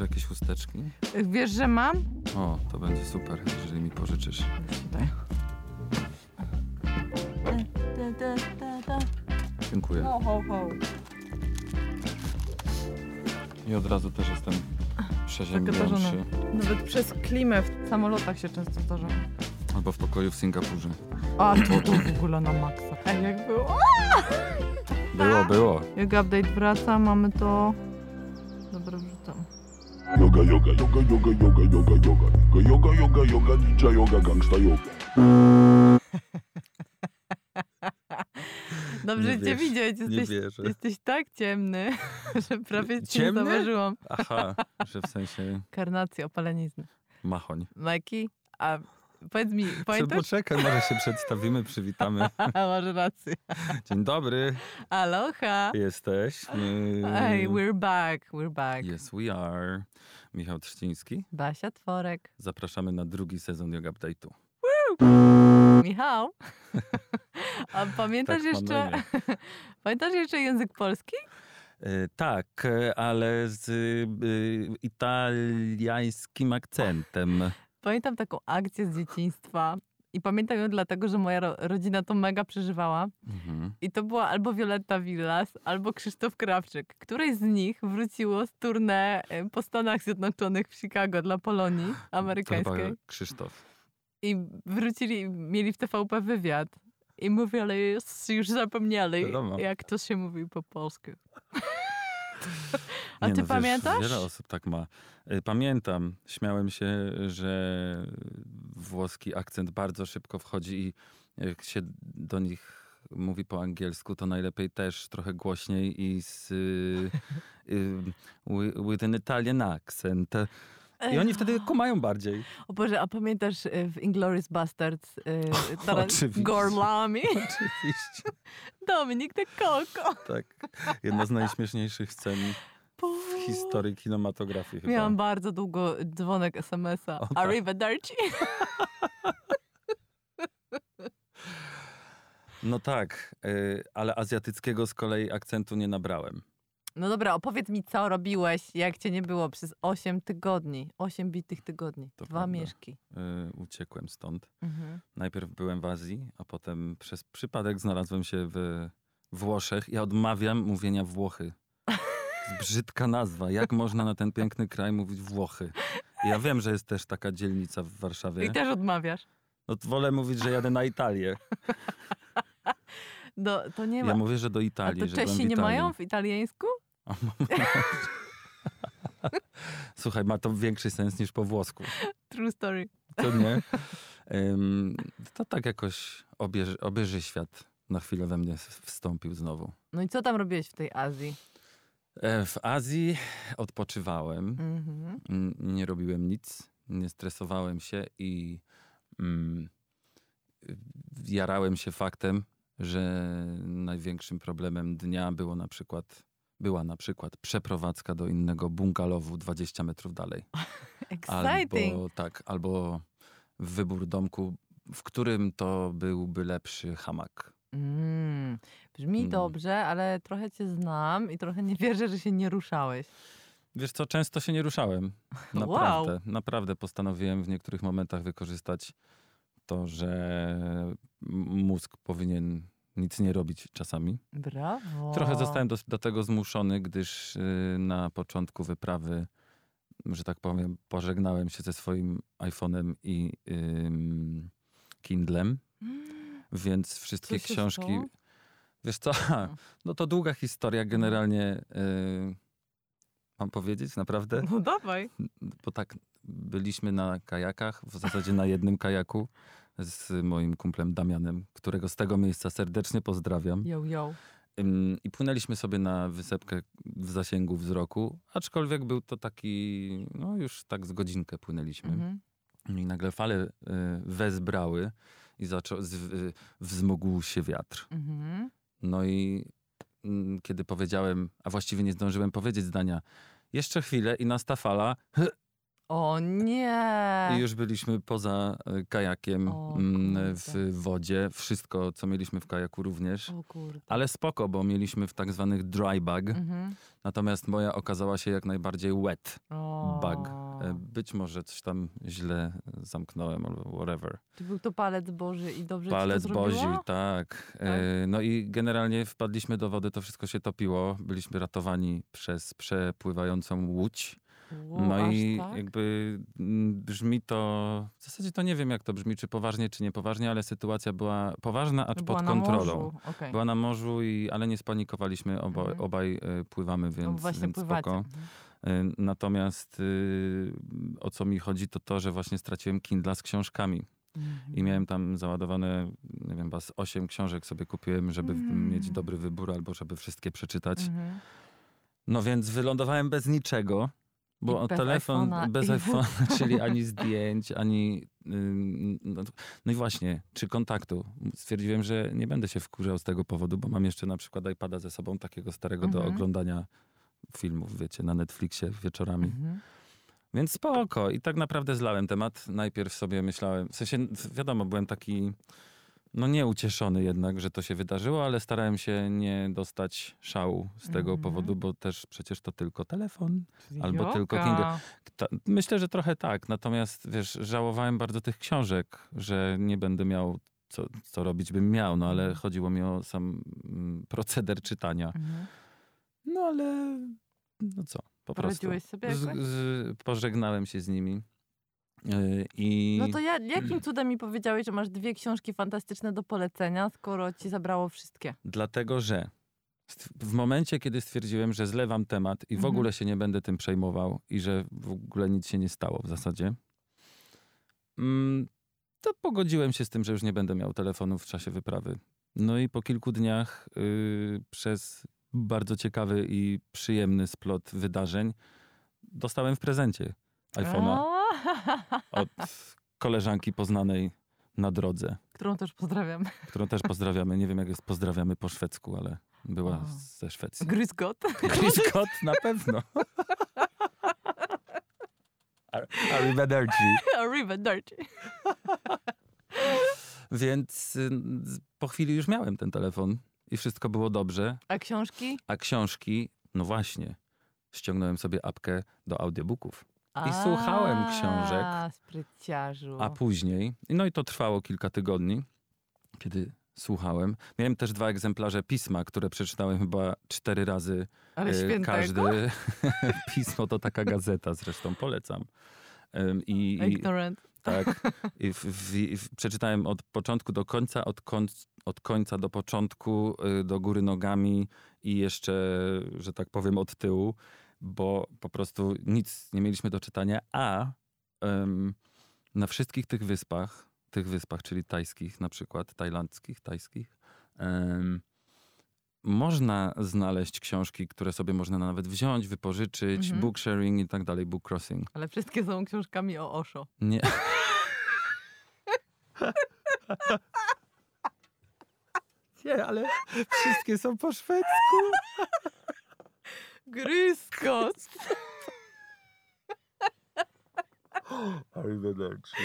może jakieś chusteczki? Wiesz, że mam? O, to będzie super, jeżeli mi pożyczysz. Dziękuję. Ho, ho, ho. I od razu też jestem przeziębiony. Nawet przez klimę w samolotach się często zdarza. Albo w pokoju w Singapurze. A, to, to w ogóle na maksa. Ej, jak było? Było, było. Yoga Update wraca, mamy to... Yoga, yoga, yoga, yoga, yoga, yoga, yoga, yoga, yoga, yoga, ninja yoga, gangsta yoga. Dobrze Nie cię wiesz, widzieć, Nie jesteś, wierzę. jesteś tak ciemny, że prawie cię nie zauważyłam. Aha, że w sensie Karnacja, opalenizny. machoń. Majki, a powiedz mi, pamiętasz? poczekaj, może się przedstawimy, przywitamy. Masz rację. Dzień dobry, Aloha! jesteśmy. Hey, we're back, we're back. Yes, we are. Michał Trzciński. Basia Tworek. Zapraszamy na drugi sezon Yoga Update'u. Michał, a pamiętasz Tak, jeszcze, pamiętasz jeszcze język polski? E, tak, e, ale z e, italiańskim akcentem. Pamiętam taką akcję z dzieciństwa i pamiętam ją dlatego, że moja ro- rodzina to mega przeżywała. Mhm. I to była albo Violetta Villas, albo Krzysztof Krawczyk. Któreś z nich wróciło z tournée e, po Stanach Zjednoczonych w Chicago dla Polonii amerykańskiej. Krzysztof. I wrócili, mieli w TVP wywiad. I mówili, już zapomnieli, Wiadomo. jak to się mówi po polsku. A Nie ty no, pamiętasz? Wiesz, wiele osób tak ma. E, Pamiętam, śmiałem się, że włoski akcent bardzo szybko wchodzi i jak się do nich mówi po angielsku, to najlepiej też trochę głośniej i z y, y, wi- with an Italian accent. I oni wtedy kumają bardziej. O Boże, a pamiętasz e, w Inglourious Bastards e, teraz Oczywiście. Gorlami? Oczywiście. Dominik de Coco. Tak. Jedna z najśmieszniejszych scen w historii kinematografii chyba. Miałam bardzo długo dzwonek SMS-a. Tak. Arrivederci. No tak, y, ale azjatyckiego z kolei akcentu nie nabrałem. No dobra, opowiedz mi, co robiłeś, jak cię nie było przez 8 tygodni. 8 bitych tygodni. To Dwa prawda. mieszki. Y, Uciekłem stąd. Mhm. Najpierw byłem w Azji, a potem przez przypadek znalazłem się w Włoszech. Ja odmawiam mówienia Włochy. Brzydka nazwa. Jak można na ten piękny kraj mówić Włochy? Ja wiem, że jest też taka dzielnica w Warszawie. I też odmawiasz. No wolę mówić, że jadę na Italię. Do, to nie ma. Ja mówię, że do A Italii. to że byłem Czesi nie mają w italiańsku? Słuchaj, ma to większy sens niż po włosku. True story. To nie. To tak jakoś obieży, obieży świat na chwilę we mnie wstąpił znowu. No i co tam robiłeś w tej Azji? E, W Azji odpoczywałem, Mhm. nie robiłem nic, nie stresowałem się i mm, jarałem się faktem, że największym problemem dnia było na przykład, była na przykład przeprowadzka do innego bungalowu 20 metrów dalej. Exciting. Albo tak, albo wybór domku, w którym to byłby lepszy hamak. Mm. Brzmi Mm. dobrze, ale trochę cię znam i trochę nie wierzę, że się nie ruszałeś. Wiesz co, często się nie ruszałem. Wow. Naprawdę, naprawdę postanowiłem w niektórych momentach wykorzystać to, że mózg powinien nic nie robić czasami. Brawo. Trochę zostałem do, do tego zmuszony, gdyż y, na początku wyprawy, że tak powiem, pożegnałem się ze swoim iPhone'em i Kindlem, Mm. więc wszystkie Co się książki... stało? Wiesz co, no to długa historia generalnie. y, mam powiedzieć, naprawdę? No dawaj. bo tak byliśmy na kajakach, w zasadzie na jednym kajaku z moim kumplem Damianem, którego z tego miejsca serdecznie pozdrawiam. Yo, yo. I płynęliśmy sobie na wysepkę w zasięgu wzroku, aczkolwiek był to taki, no już tak z godzinkę płynęliśmy. Mhm. I nagle fale y, wezbrały i zaczął, z, y, wzmógł się wiatr. Mhm. No i mm, kiedy powiedziałem, a właściwie nie zdążyłem powiedzieć zdania, jeszcze chwilę i nasta fala O nie! i już byliśmy poza y, kajakiem O mm, w wodzie. Wszystko, co mieliśmy w kajaku również. O. Ale spoko, bo mieliśmy w tak zwanych dry bug. Mhm. Natomiast moja okazała się jak najbardziej wet O. bug. E, Być może coś tam źle zamknąłem albo whatever. Czy był to palec Boży i dobrze Palec? Bozi, tak. E, no i generalnie wpadliśmy do wody, to wszystko się topiło. Byliśmy ratowani przez przepływającą łódź. Wow, No i tak? jakby mm, brzmi to, w zasadzie to nie wiem jak to brzmi, czy poważnie, czy niepoważnie, ale sytuacja była poważna, acz Była pod kontrolą. okej. Była na morzu, i, ale nie spanikowaliśmy, obo, Mhm. obaj e, pływamy, No więc, właśnie więc pływacie. spoko. Mhm. E, Natomiast y, o co mi chodzi, to to, że właśnie straciłem Kindla z książkami. Mhm. I miałem tam załadowane, nie wiem, z osiem książek sobie kupiłem, żeby Mm. mieć dobry wybór albo żeby wszystkie przeczytać. Mhm. No więc wylądowałem bez niczego, bo bez telefon bez iPhone'a, czyli ani zdjęć, ani... No, no i właśnie, czy kontaktu. Stwierdziłem, że nie będę się wkurzał z tego powodu, bo mam jeszcze na przykład iPada ze sobą, takiego starego do Mhm. oglądania filmów, wiecie, na Netflixie wieczorami. Mhm. Więc spoko. I tak naprawdę zlałem temat. Najpierw sobie myślałem, w sensie wiadomo, byłem taki no nieucieszony jednak, że to się wydarzyło, ale starałem się nie dostać szału z tego Mhm. powodu, bo też przecież to tylko telefon. Czyli Albo tylko. Ta, myślę, że trochę tak. Natomiast wiesz, żałowałem bardzo tych książek, że nie będę miał co, co robić bym miał, no ale Mhm. chodziło mi o sam mm, proceder czytania. Mhm. No ale no co, po prostu. Poradziłeś sobie Z, z, pożegnałem się z nimi. Yy, I No to ja, jakim cudem mi powiedziałeś, że masz dwie książki fantastyczne do polecenia, skoro ci zabrało wszystkie? dlatego, że w momencie, kiedy stwierdziłem, że zlewam temat i w Mhm. ogóle się nie będę tym przejmował i że w ogóle nic się nie stało w zasadzie, mm, to pogodziłem się z tym, że już nie będę miał telefonu w czasie wyprawy. No i po kilku dniach yy, przez bardzo ciekawy i przyjemny splot wydarzeń dostałem w prezencie iPhone'a od koleżanki poznanej na drodze. Którą też pozdrawiam. którą też pozdrawiamy. Nie wiem, jak jest pozdrawiamy po szwedzku, ale była O. ze Szwecji. Gryzgot. Chris Scott na pewno. Ar- Arrivederci. Arrivederci. Więc y, po chwili już miałem ten telefon i wszystko było dobrze, A książki? a książki, no właśnie, ściągnąłem sobie apkę do audiobooków. I słuchałem książek. A, spryciarzu. A później, no i to trwało kilka tygodni, kiedy słuchałem. Miałem też dwa egzemplarze pisma, które przeczytałem chyba cztery razy Ale świętego. Każdy pismo to taka gazeta, zresztą polecam. I, i, Ignorant. tak, i w, w, w, przeczytałem od początku do końca, od, końc, od końca do początku, y, do góry nogami i jeszcze, że tak powiem, od tyłu, bo po prostu nic nie mieliśmy do czytania, a na wszystkich tych wyspach, tych wyspach, czyli tajskich na przykład, tajlandzkich, tajskich, można znaleźć książki, które sobie można nawet wziąć, wypożyczyć, Mhm. booksharing i tak dalej, book crossing. Ale wszystkie są książkami o Osho. Nie. Nie, ale wszystkie są po szwedzku. Gryzgot. Arrivederci.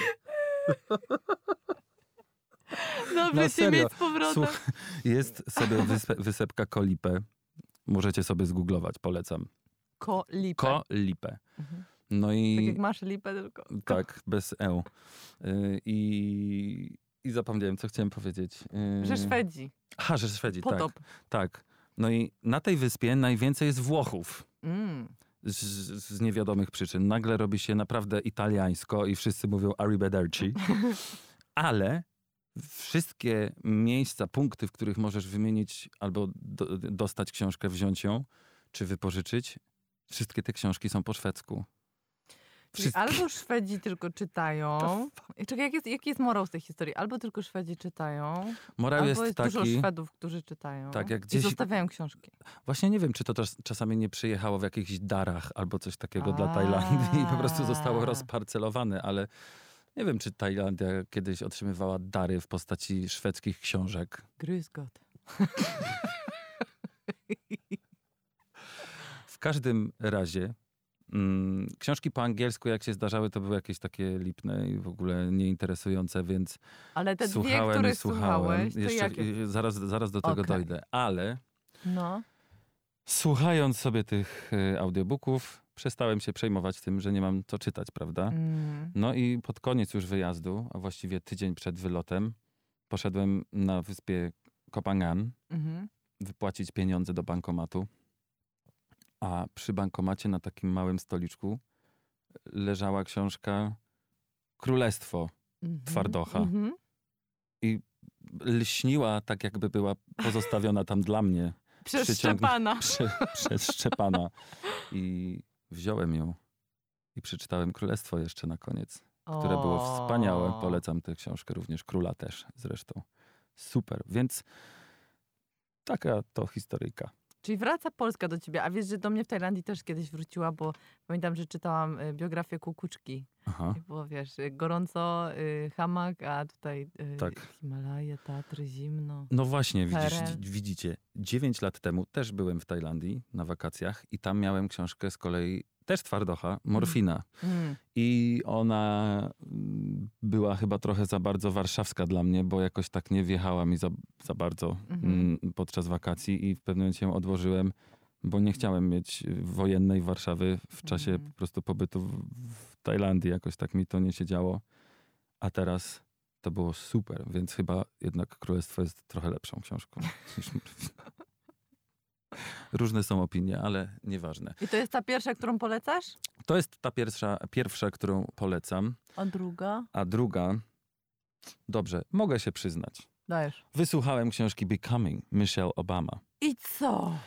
Dobrze No cię mieć z powrotem. Słuch, jest sobie wyspe, wysepka Kolipę. Możecie sobie zgooglować, polecam. Kolipę. Kolipę. Mhm. No Tak i jak masz lipę, tylko. ko- tak, bez E. Y, I, I zapomniałem, co chciałem powiedzieć. Y, Że Szwedzi. Aha, że Szwedzi, Potop. tak. Tak. No i na tej wyspie najwięcej jest Włochów. Mm. Z, z niewiadomych przyczyn. Nagle robi się naprawdę italiańsko i wszyscy mówią arrivederci. Ale wszystkie miejsca, punkty, w których możesz wymienić albo do, dostać książkę, wziąć ją, czy wypożyczyć, wszystkie te książki są po szwedzku. Wszystkie. albo Szwedzi tylko czytają. I Czekaj, jak jest, jaki jest morał z tej historii? Albo tylko Szwedzi czytają, Morał albo jest, jest, taki... dużo Szwedów, którzy czytają. Tak, jak I gdzieś- zostawiają książki. Właśnie nie wiem, czy to czas, czasami nie przyjechało w jakichś darach albo coś takiego dla. Tajlandii i po prostu zostało rozparcelowane, ale Nie wiem, czy Tajlandia kiedyś otrzymywała dary w postaci szwedzkich książek. Grüß Gott. W każdym razie książki po angielsku, jak się zdarzały, to były jakieś takie lipne i w ogóle nieinteresujące, więc Ale te dwie, słuchałem które i słuchałem. słuchałeś, to Jeszcze jakie? y, zaraz, zaraz do tego Okej. dojdę. Ale No. słuchając sobie tych y, audiobooków, przestałem się przejmować tym, że nie mam co czytać, prawda? Mm. No i pod koniec już wyjazdu, a właściwie tydzień przed wylotem, poszedłem na wyspie Kopangan Mhm. wypłacić pieniądze do bankomatu. A przy bankomacie na takim małym stoliczku leżała książka Królestwo. Mhm. Twardocha. Mhm. Lśniła tak, jakby była pozostawiona tam dla mnie, Przez Szczepana. przy, przez Szczepana. I wziąłem ją i przeczytałem Królestwo jeszcze na koniec, które było wspaniałe. O. Polecam tę książkę również, Króla też zresztą. Super, więc taka to historyjka. Czyli wraca Polska do ciebie, a wiesz, że do mnie w Tajlandii też kiedyś wróciła, bo pamiętam, że czytałam y, biografię Kukuczki. Aha. Było, wiesz, y, gorąco, y, hamak, a tutaj y, Tak. Himalaje, Tatry, zimno. No właśnie, widzisz, widzicie, 9 lat temu też byłem w Tajlandii na wakacjach i tam miałem książkę z kolei też twardocha, Morfina. Mm. I ona mm, była chyba trochę za bardzo warszawska dla mnie, bo jakoś tak nie wjechała mi za, za bardzo Mhm. mm, podczas wakacji i w pewnym momencie ją odłożyłem, bo nie chciałem mieć wojennej Warszawy w czasie Mhm. po prostu pobytu w, w Tajlandii. Jakoś tak mi to nie siedziało. A teraz to było super, więc chyba jednak Królestwo jest trochę lepszą książką niż Morfina. Różne są opinie, ale nieważne. I to jest ta pierwsza, którą polecasz? To jest ta pierwsza, pierwsza którą polecam. A druga? A druga, dobrze, mogę się przyznać. Dajesz. Wysłuchałem książki Becoming Michelle Obama. I co?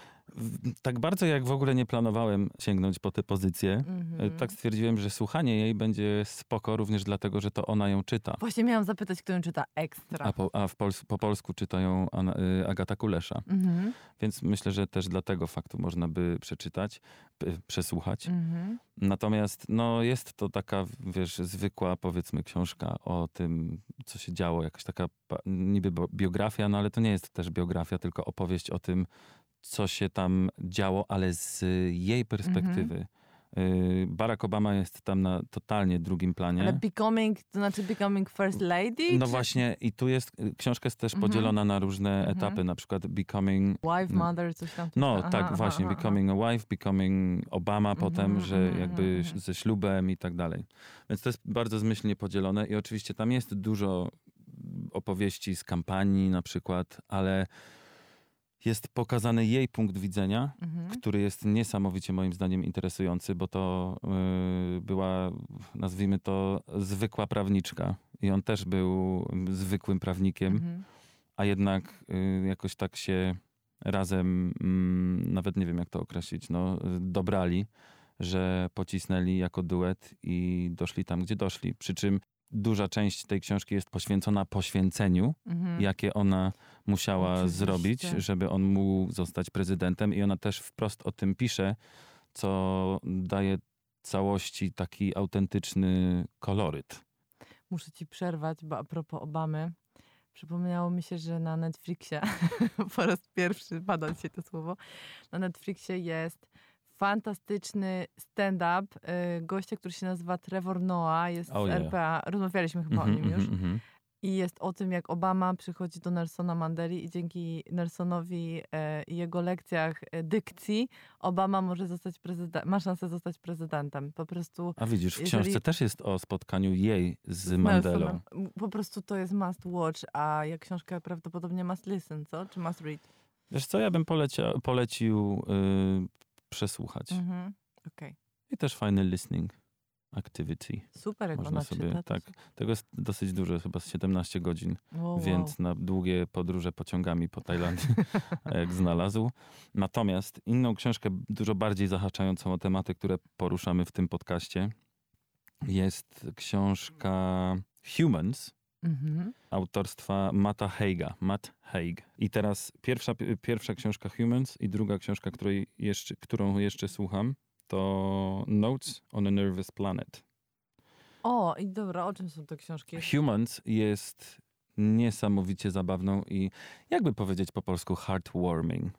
Tak bardzo jak w ogóle nie planowałem sięgnąć po tę pozycję, Mhm. e, tak stwierdziłem, że słuchanie jej będzie spoko, również dlatego, że to ona ją czyta. Właśnie miałam zapytać, kto ją czyta ekstra. A po, a w pols po polsku czyta ją Anna, y, Agata Kulesza. Mhm. Więc myślę, że też dla tego faktu można by przeczytać, p- przesłuchać. Mhm. Natomiast no, jest to taka, wiesz, zwykła powiedzmy książka o tym, co się działo, jakaś taka niby biografia, no ale to nie jest też biografia, tylko opowieść o tym, co się tam działo, ale z jej perspektywy. Y, Barack Obama jest tam na totalnie drugim planie. Ale becoming, to znaczy becoming first lady? No czy właśnie, i tu jest, y, książka jest też Mhm. podzielona na różne Mhm. etapy, na przykład Becoming Wife, no. mother, coś tam. no tam. tak, Aha, właśnie. aha, aha. Becoming a wife, becoming Obama potem, Mhm, że mhm, jakby mhm, mhm. ze ślubem i tak dalej. Więc to jest bardzo zmyślnie podzielone i oczywiście tam jest dużo opowieści z kampanii na przykład, ale jest pokazany jej punkt widzenia, Mhm. który jest niesamowicie moim zdaniem interesujący, bo to yy, była, nazwijmy to, zwykła prawniczka. I on też był zwykłym prawnikiem Mhm. a jednak y, jakoś tak się razem, mm, nawet nie wiem jak to określić, no, y, dobrali, że pocisnęli jako duet i doszli tam, gdzie doszli. Przy czym duża część tej książki jest poświęcona poświęceniu, Mhm. jakie ona musiała Oczywiście. zrobić, żeby on mógł zostać prezydentem. I ona też wprost o tym pisze, co daje całości taki autentyczny koloryt. Muszę ci przerwać, bo a propos Obamy, przypomniało mi się, że na Netflixie, po raz pierwszy pada dzisiaj to słowo, na Netflixie jest fantastyczny stand-up y, gościa, który się nazywa Trevor Noah, jest Oh z yeah. RPA, rozmawialiśmy chyba Mhm, o nim już. mhm, mhm. I jest o tym, jak Obama przychodzi do Nelsona Mandeli i dzięki Nelsonowi e, i jego lekcjach dykcji Obama może zostać prezydentem, ma szansę zostać prezydentem. Po prostu A widzisz, w Jeżeli- książce też jest o spotkaniu jej z Mandelą. Nelsonem. Po prostu to jest must watch, a jak książkę prawdopodobnie must listen, co? Czy must read? Wiesz co, ja bym polecia, polecił y, przesłuchać. Mhm. Okej. I też fajny listening activity. Super, jak Można ona sobie, czyta. tak. Tego jest dosyć dużo, chyba z 17 godzin, Wow, wow. więc na długie podróże pociągami po Tajlandii jak znalazł. Natomiast inną książkę, dużo bardziej zahaczającą o tematy, które poruszamy w tym podcaście, jest książka Humans, Mhm. autorstwa Matta Haiga. Matt Haig. I teraz pierwsza, pierwsza książka Humans i druga książka, której jeszcze, którą jeszcze słucham, to Notes on a Nervous Planet. O, i dobra, o czym są te książki? Humans jest niesamowicie zabawną i jakby powiedzieć po polsku heartwarming.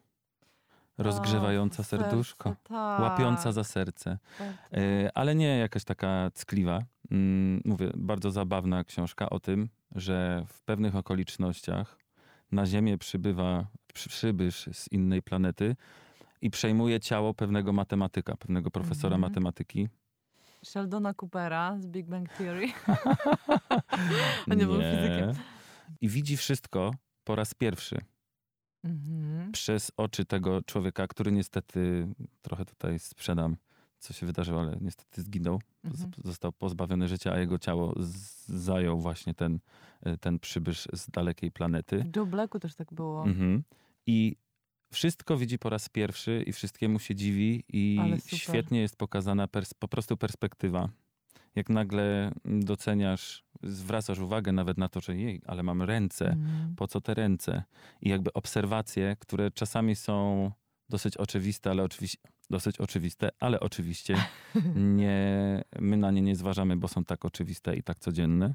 Rozgrzewająca serduszko, tak, łapiąca za serce. tak, tak. E, ale nie jakaś taka ckliwa. Mm, Mówię, bardzo zabawna książka o tym, że w pewnych okolicznościach na Ziemię przybywa przy- przybysz z innej planety i przejmuje ciało pewnego matematyka, pewnego profesora Mhm. matematyki. Sheldona Coopera z Big Bang Theory. A nie był fizykiem. I widzi wszystko po raz pierwszy Mhm. przez oczy tego człowieka, który niestety, trochę tutaj sprzedam, co się wydarzyło, ale niestety zginął. Mhm. Został pozbawiony życia, a jego ciało zajął właśnie ten, y, ten przybysz z dalekiej planety. W Joe Blacku też tak było. Mhm. I wszystko widzi po raz pierwszy i wszystkiemu się dziwi i świetnie jest pokazana po prostu perspektywa. Jak nagle doceniasz, zwracasz uwagę nawet na to, że jej, ale mam ręce, Mhm. po co te ręce? I jakby obserwacje, które czasami są dosyć oczywiste, ale oczywiście dosyć oczywiste, ale oczywiście nie, my na nie nie zważamy, bo są tak oczywiste i tak codzienne,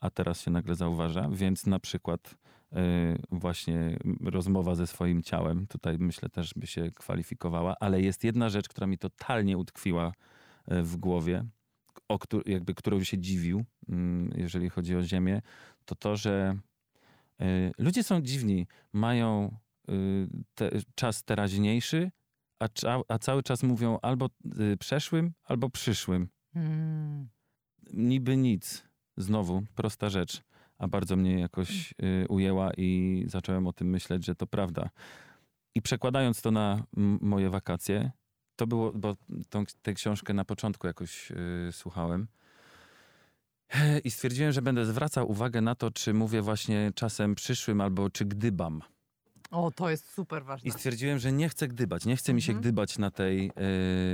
a teraz się nagle zauważa, więc na przykład y, właśnie rozmowa ze swoim ciałem, tutaj myślę też by się kwalifikowała, ale jest jedna rzecz, która mi totalnie utkwiła y, w głowie, o któ- jakby którą się dziwił, mm, jeżeli chodzi o Ziemię, to to, że y, ludzie są dziwni, mają te, czas teraźniejszy, a, a cały czas mówią albo y, przeszłym, albo przyszłym. Mm. Niby nic. Znowu, prosta rzecz, a bardzo mnie jakoś y, ujęła i zacząłem o tym myśleć, że to prawda. I przekładając to na moje wakacje, to było, bo tą, tę książkę na początku jakoś y, słuchałem. I stwierdziłem, że będę zwracał uwagę na to, czy mówię właśnie czasem przyszłym, albo czy gdybam. O, to jest super ważne. I stwierdziłem, że nie chcę gdybać. Nie chce mi się Mhm. gdybać na tej,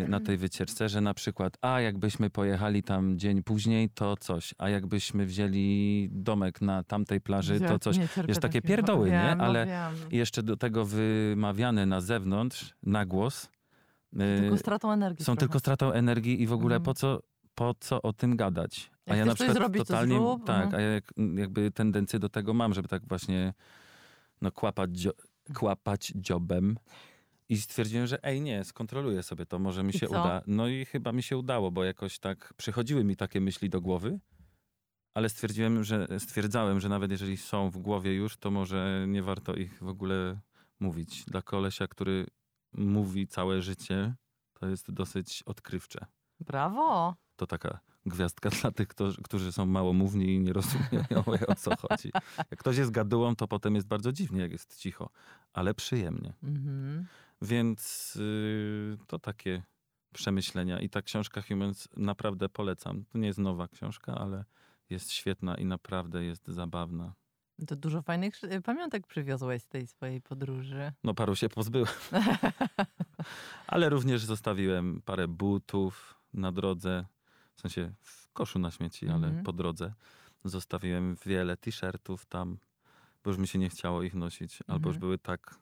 yy, na tej wycieczce, że na przykład, a jakbyśmy pojechali tam dzień później, to coś. A jakbyśmy wzięli domek na tamtej plaży, to Ja coś. Wiesz, takie pierdoły, nie? wiem, no Ale wiem. Jeszcze do tego wymawiane na zewnątrz, na głos. yy, Tylko stratą energii. są trochę. tylko stratą energii i w ogóle Mhm. po co, po co o tym gadać? Jak chcesz coś zrobić, to totalnie, zrób, tak, mhm. a ja jak, jakby tendencję do tego mam, żeby tak właśnie no, kłapać, kłapać dziobem. I stwierdziłem, że ej nie, skontroluję sobie to, może mi się uda. No i chyba mi się udało, bo jakoś tak przychodziły mi takie myśli do głowy, ale stwierdziłem, że stwierdzałem, że nawet jeżeli są w głowie już, to może nie warto ich w ogóle mówić. Dla kolesia, który mówi całe życie, to jest dosyć odkrywcze. Brawo. To taka gwiazdka dla tych, którzy, są małomówni i nie rozumieją o co chodzi. Jak ktoś jest gadułą, to potem jest bardzo dziwnie, jak jest cicho, ale przyjemnie. Mhm. Więc yy, to takie przemyślenia. I ta książka Humans naprawdę polecam. To nie jest nowa książka, ale jest świetna i naprawdę jest zabawna. To dużo fajnych y, pamiątek przywiozłeś z tej swojej podróży. No paru się pozbyłem. Ale również zostawiłem parę butów na drodze, w sensie w koszu na śmieci, ale Mhm. po drodze. Zostawiłem wiele t-shirtów tam, bo już mi się nie chciało ich nosić, albo już Mhm. były tak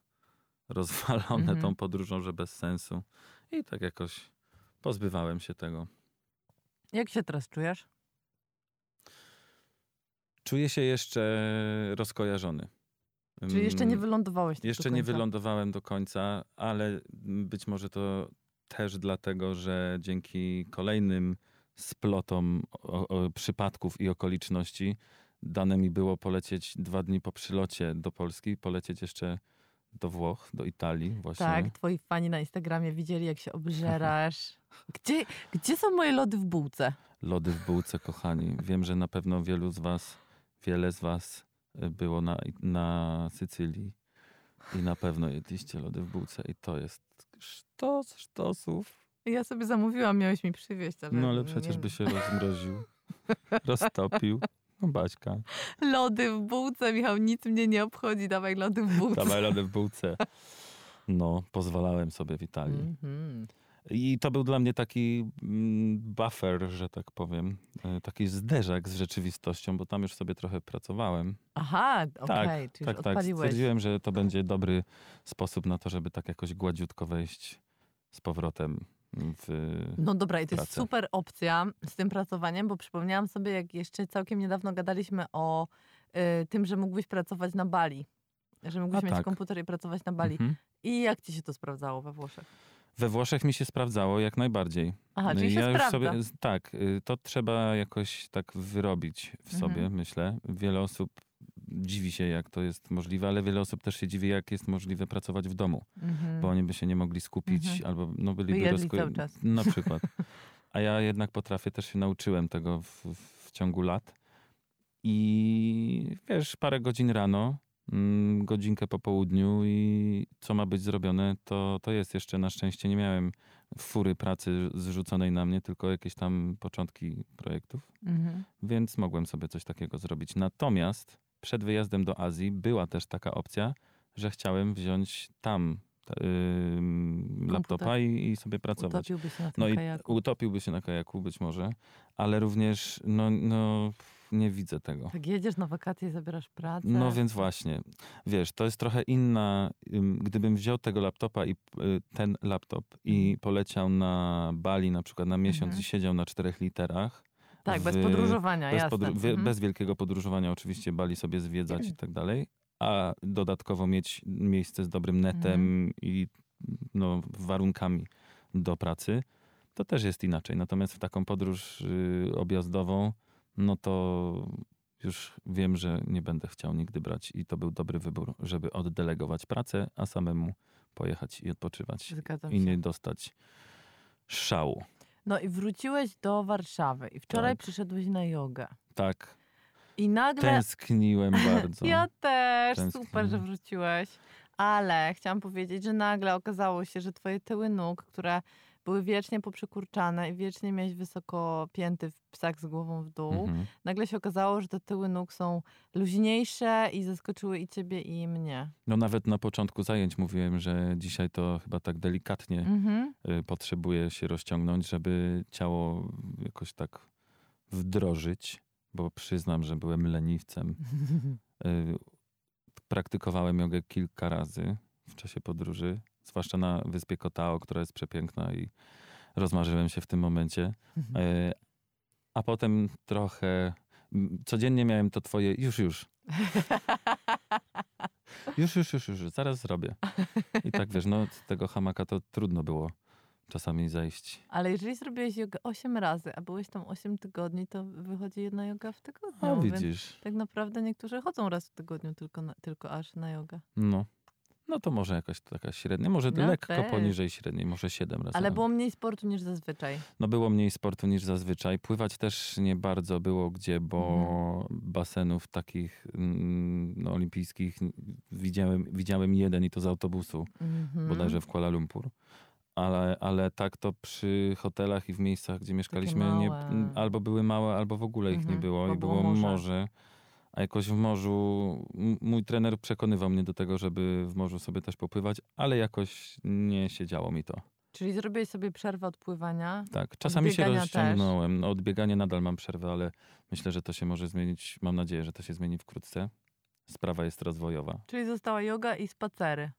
rozwalone Mhm. tą podróżą, że bez sensu. I tak jakoś pozbywałem się tego. Jak się teraz czujesz? Czuję się jeszcze rozkojarzony. Czyli jeszcze nie Mm, wylądowałeś? do Jeszcze nie wylądowałem do końca, ale być może to też dlatego, że dzięki kolejnym splotom o, o, przypadków i okoliczności dane mi było polecieć dwa dni po przylocie do Polski, polecieć jeszcze do Włoch, do Italii właśnie. Tak, twoi fani na Instagramie widzieli, jak się obżerasz. Gdzie, gdzie są moje lody w bułce? Lody w bułce, kochani. Wiem, że na pewno wielu z was, wiele z was y, było na, na Sycylii i na pewno jedliście lody w bułce i to jest sztos sztosów. Ja sobie zamówiłam, miałeś mi przywieźć, ale... No ale przecież by się rozmroził, roztopił. No Baśka, Lody w bułce, Michał, nic mnie nie obchodzi, dawaj lody w bułce. dawaj lody w bułce. No, pozwalałem sobie w Italii. Mhm. I to był dla mnie taki mm, buffer, że tak powiem. e, Taki zderzak z rzeczywistością, bo tam już sobie trochę pracowałem. Aha, okej, Tak, czyli tak, już tak. odpaliłeś. Stwierdziłem, że to będzie dobry sposób na to, żeby tak jakoś gładziutko wejść z powrotem No dobra, i to jest pracę. super opcja z tym pracowaniem, bo przypomniałam sobie, jak jeszcze całkiem niedawno gadaliśmy o y, tym, że mógłbyś pracować na Bali. Że mógłbyś A mieć tak. komputer i pracować na Bali. Mhm. I jak ci się to sprawdzało we Włoszech? We Włoszech mi się sprawdzało jak najbardziej. Aha, czyli się ja już sprawdza. sobie, tak, y, to trzeba jakoś tak wyrobić w Mhm. sobie, myślę. Wiele osób dziwi się, jak to jest możliwe, ale wiele osób też się dziwi, jak jest możliwe pracować w domu, Mhm. bo oni by się nie mogli skupić Mhm. albo no, byliby By rozko- cały czas. Na przykład. A ja jednak potrafię, też się nauczyłem tego w, w ciągu lat. I wiesz, parę godzin rano, mm, godzinkę po południu i co ma być zrobione, to, to jest jeszcze na szczęście. Nie miałem fury pracy zrzuconej na mnie, tylko jakieś tam początki projektów, Mhm. więc mogłem sobie coś takiego zrobić. Natomiast przed wyjazdem do Azji była też taka opcja, że chciałem wziąć tam ym, laptopa i, i sobie pracować. Utopiłby się na tym No i kajaku. utopiłby się na kajaku być może, ale również no, no, nie widzę tego. Tak jedziesz na wakacje i zabierasz pracę. No więc właśnie, wiesz, to jest trochę inna, ym, gdybym wziął tego laptopa i y, ten laptop i Mhm. poleciał na Bali na przykład na miesiąc Mhm. i siedział na czterech literach. Tak, bez w- podróżowania, Bez, podru- wie- Mhm. bez wielkiego podróżowania oczywiście Bali sobie zwiedzać i tak dalej, a dodatkowo mieć miejsce z dobrym netem Mhm. i no, warunkami do pracy, to też jest inaczej. Natomiast w taką podróż y, objazdową, no to już wiem, że nie będę chciał nigdy brać i to był dobry wybór, żeby oddelegować pracę, a samemu pojechać i odpoczywać i nie dostać szału. No i wróciłeś do Warszawy i wczoraj Tak. przyszedłeś na jogę. Tak, I nagle... tęskniłem bardzo. Ja też, Tęskniłem. super, że wróciłeś. Ale chciałam powiedzieć, że nagle okazało się, że twoje tyły nóg, które były wiecznie poprzykurczane i wiecznie miałeś wysoko pięty w psak z głową w dół, Mhm. nagle się okazało, że te tyły nóg są luźniejsze i zaskoczyły i ciebie i mnie. No nawet na początku zajęć mówiłem, że dzisiaj to chyba tak delikatnie Mhm. y, potrzebuje się rozciągnąć, żeby ciało jakoś tak wdrożyć, bo przyznam, że byłem leniwcem. Y, Praktykowałem jogę kilka razy w czasie podróży, zwłaszcza na wyspie Kotao, która jest przepiękna i rozmarzyłem się w tym momencie. Y, A potem trochę codziennie miałem to twoje już, już. Już, już, już, już, zaraz zrobię. I tak wiesz, no z tego hamaka to trudno było czasami zejść. Ale jeżeli zrobiłeś jogę 8 razy, a byłeś tam 8 tygodni, to wychodzi jedna joga w tygodniu. No widzisz, tak naprawdę niektórzy chodzą raz w tygodniu tylko, na, tylko aż na jogę. no. No to może jakaś taka średnia, może No lekko też. poniżej średniej, może 7 razy. Ale było mniej sportu niż zazwyczaj. No było mniej sportu niż zazwyczaj. Pływać też nie bardzo było gdzie, bo Mhm. basenów takich mm, no, olimpijskich widziałem, widziałem jeden i to z autobusu. Mhm. bodajże w Kuala Lumpur. Ale, ale tak to przy hotelach i w miejscach, gdzie mieszkaliśmy, nie, albo były małe, albo w ogóle ich nie Mhm, było bo i było było morze. morze. A jakoś w morzu, mój trener przekonywał mnie do tego, żeby w morzu sobie też popływać, ale jakoś nie siedziało mi to. Czyli zrobiłeś sobie przerwę od pływania. Tak, czasami się rozciągnąłem. No, od biegania nadal mam przerwę, ale myślę, że to się może zmienić. Mam nadzieję, że to się zmieni wkrótce. Sprawa jest rozwojowa. Czyli została yoga i spacery.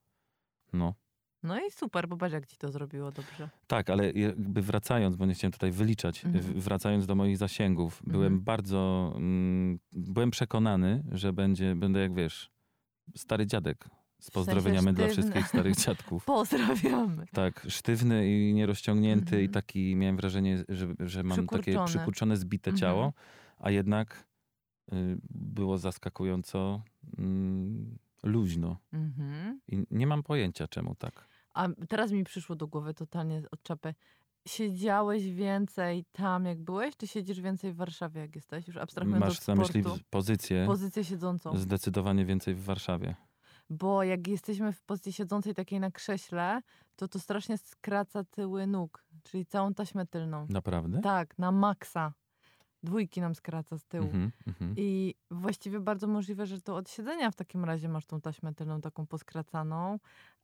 No. No i super, bo patrz jak ci to zrobiło dobrze. Tak, ale jakby wracając, bo nie chciałem tutaj wyliczać, Mhm. w- wracając do moich zasięgów, byłem Mhm. bardzo, mm, byłem przekonany, że będzie, będę jak wiesz, stary dziadek. Z sensie pozdrowieniami dla sztywny. wszystkich starych dziadków. Pozdrawiamy. Tak, sztywny i nierozciągnięty Mhm. i taki, miałem wrażenie, że, że mam takie Przykurczone. przykurczone, zbite Mhm. ciało, a jednak y, było zaskakująco mm, luźno. Mhm. I nie mam pojęcia czemu tak. A teraz mi przyszło do głowy totalnie od czapy. Siedziałeś więcej tam, jak byłeś, czy siedzisz więcej w Warszawie, jak jesteś? Już abstrahując Masz od na myśli sportu. pozycję Pozycję siedzącą. zdecydowanie więcej w Warszawie. Bo jak jesteśmy w pozycji siedzącej takiej na krześle, to to strasznie skraca tyły nóg, czyli całą taśmę tylną. Naprawdę? Tak, na maksa. Dwójki nam skraca z tyłu. Mhm, mhm. I właściwie bardzo możliwe, że to od siedzenia w takim razie masz tą taśmę tylną taką poskracaną.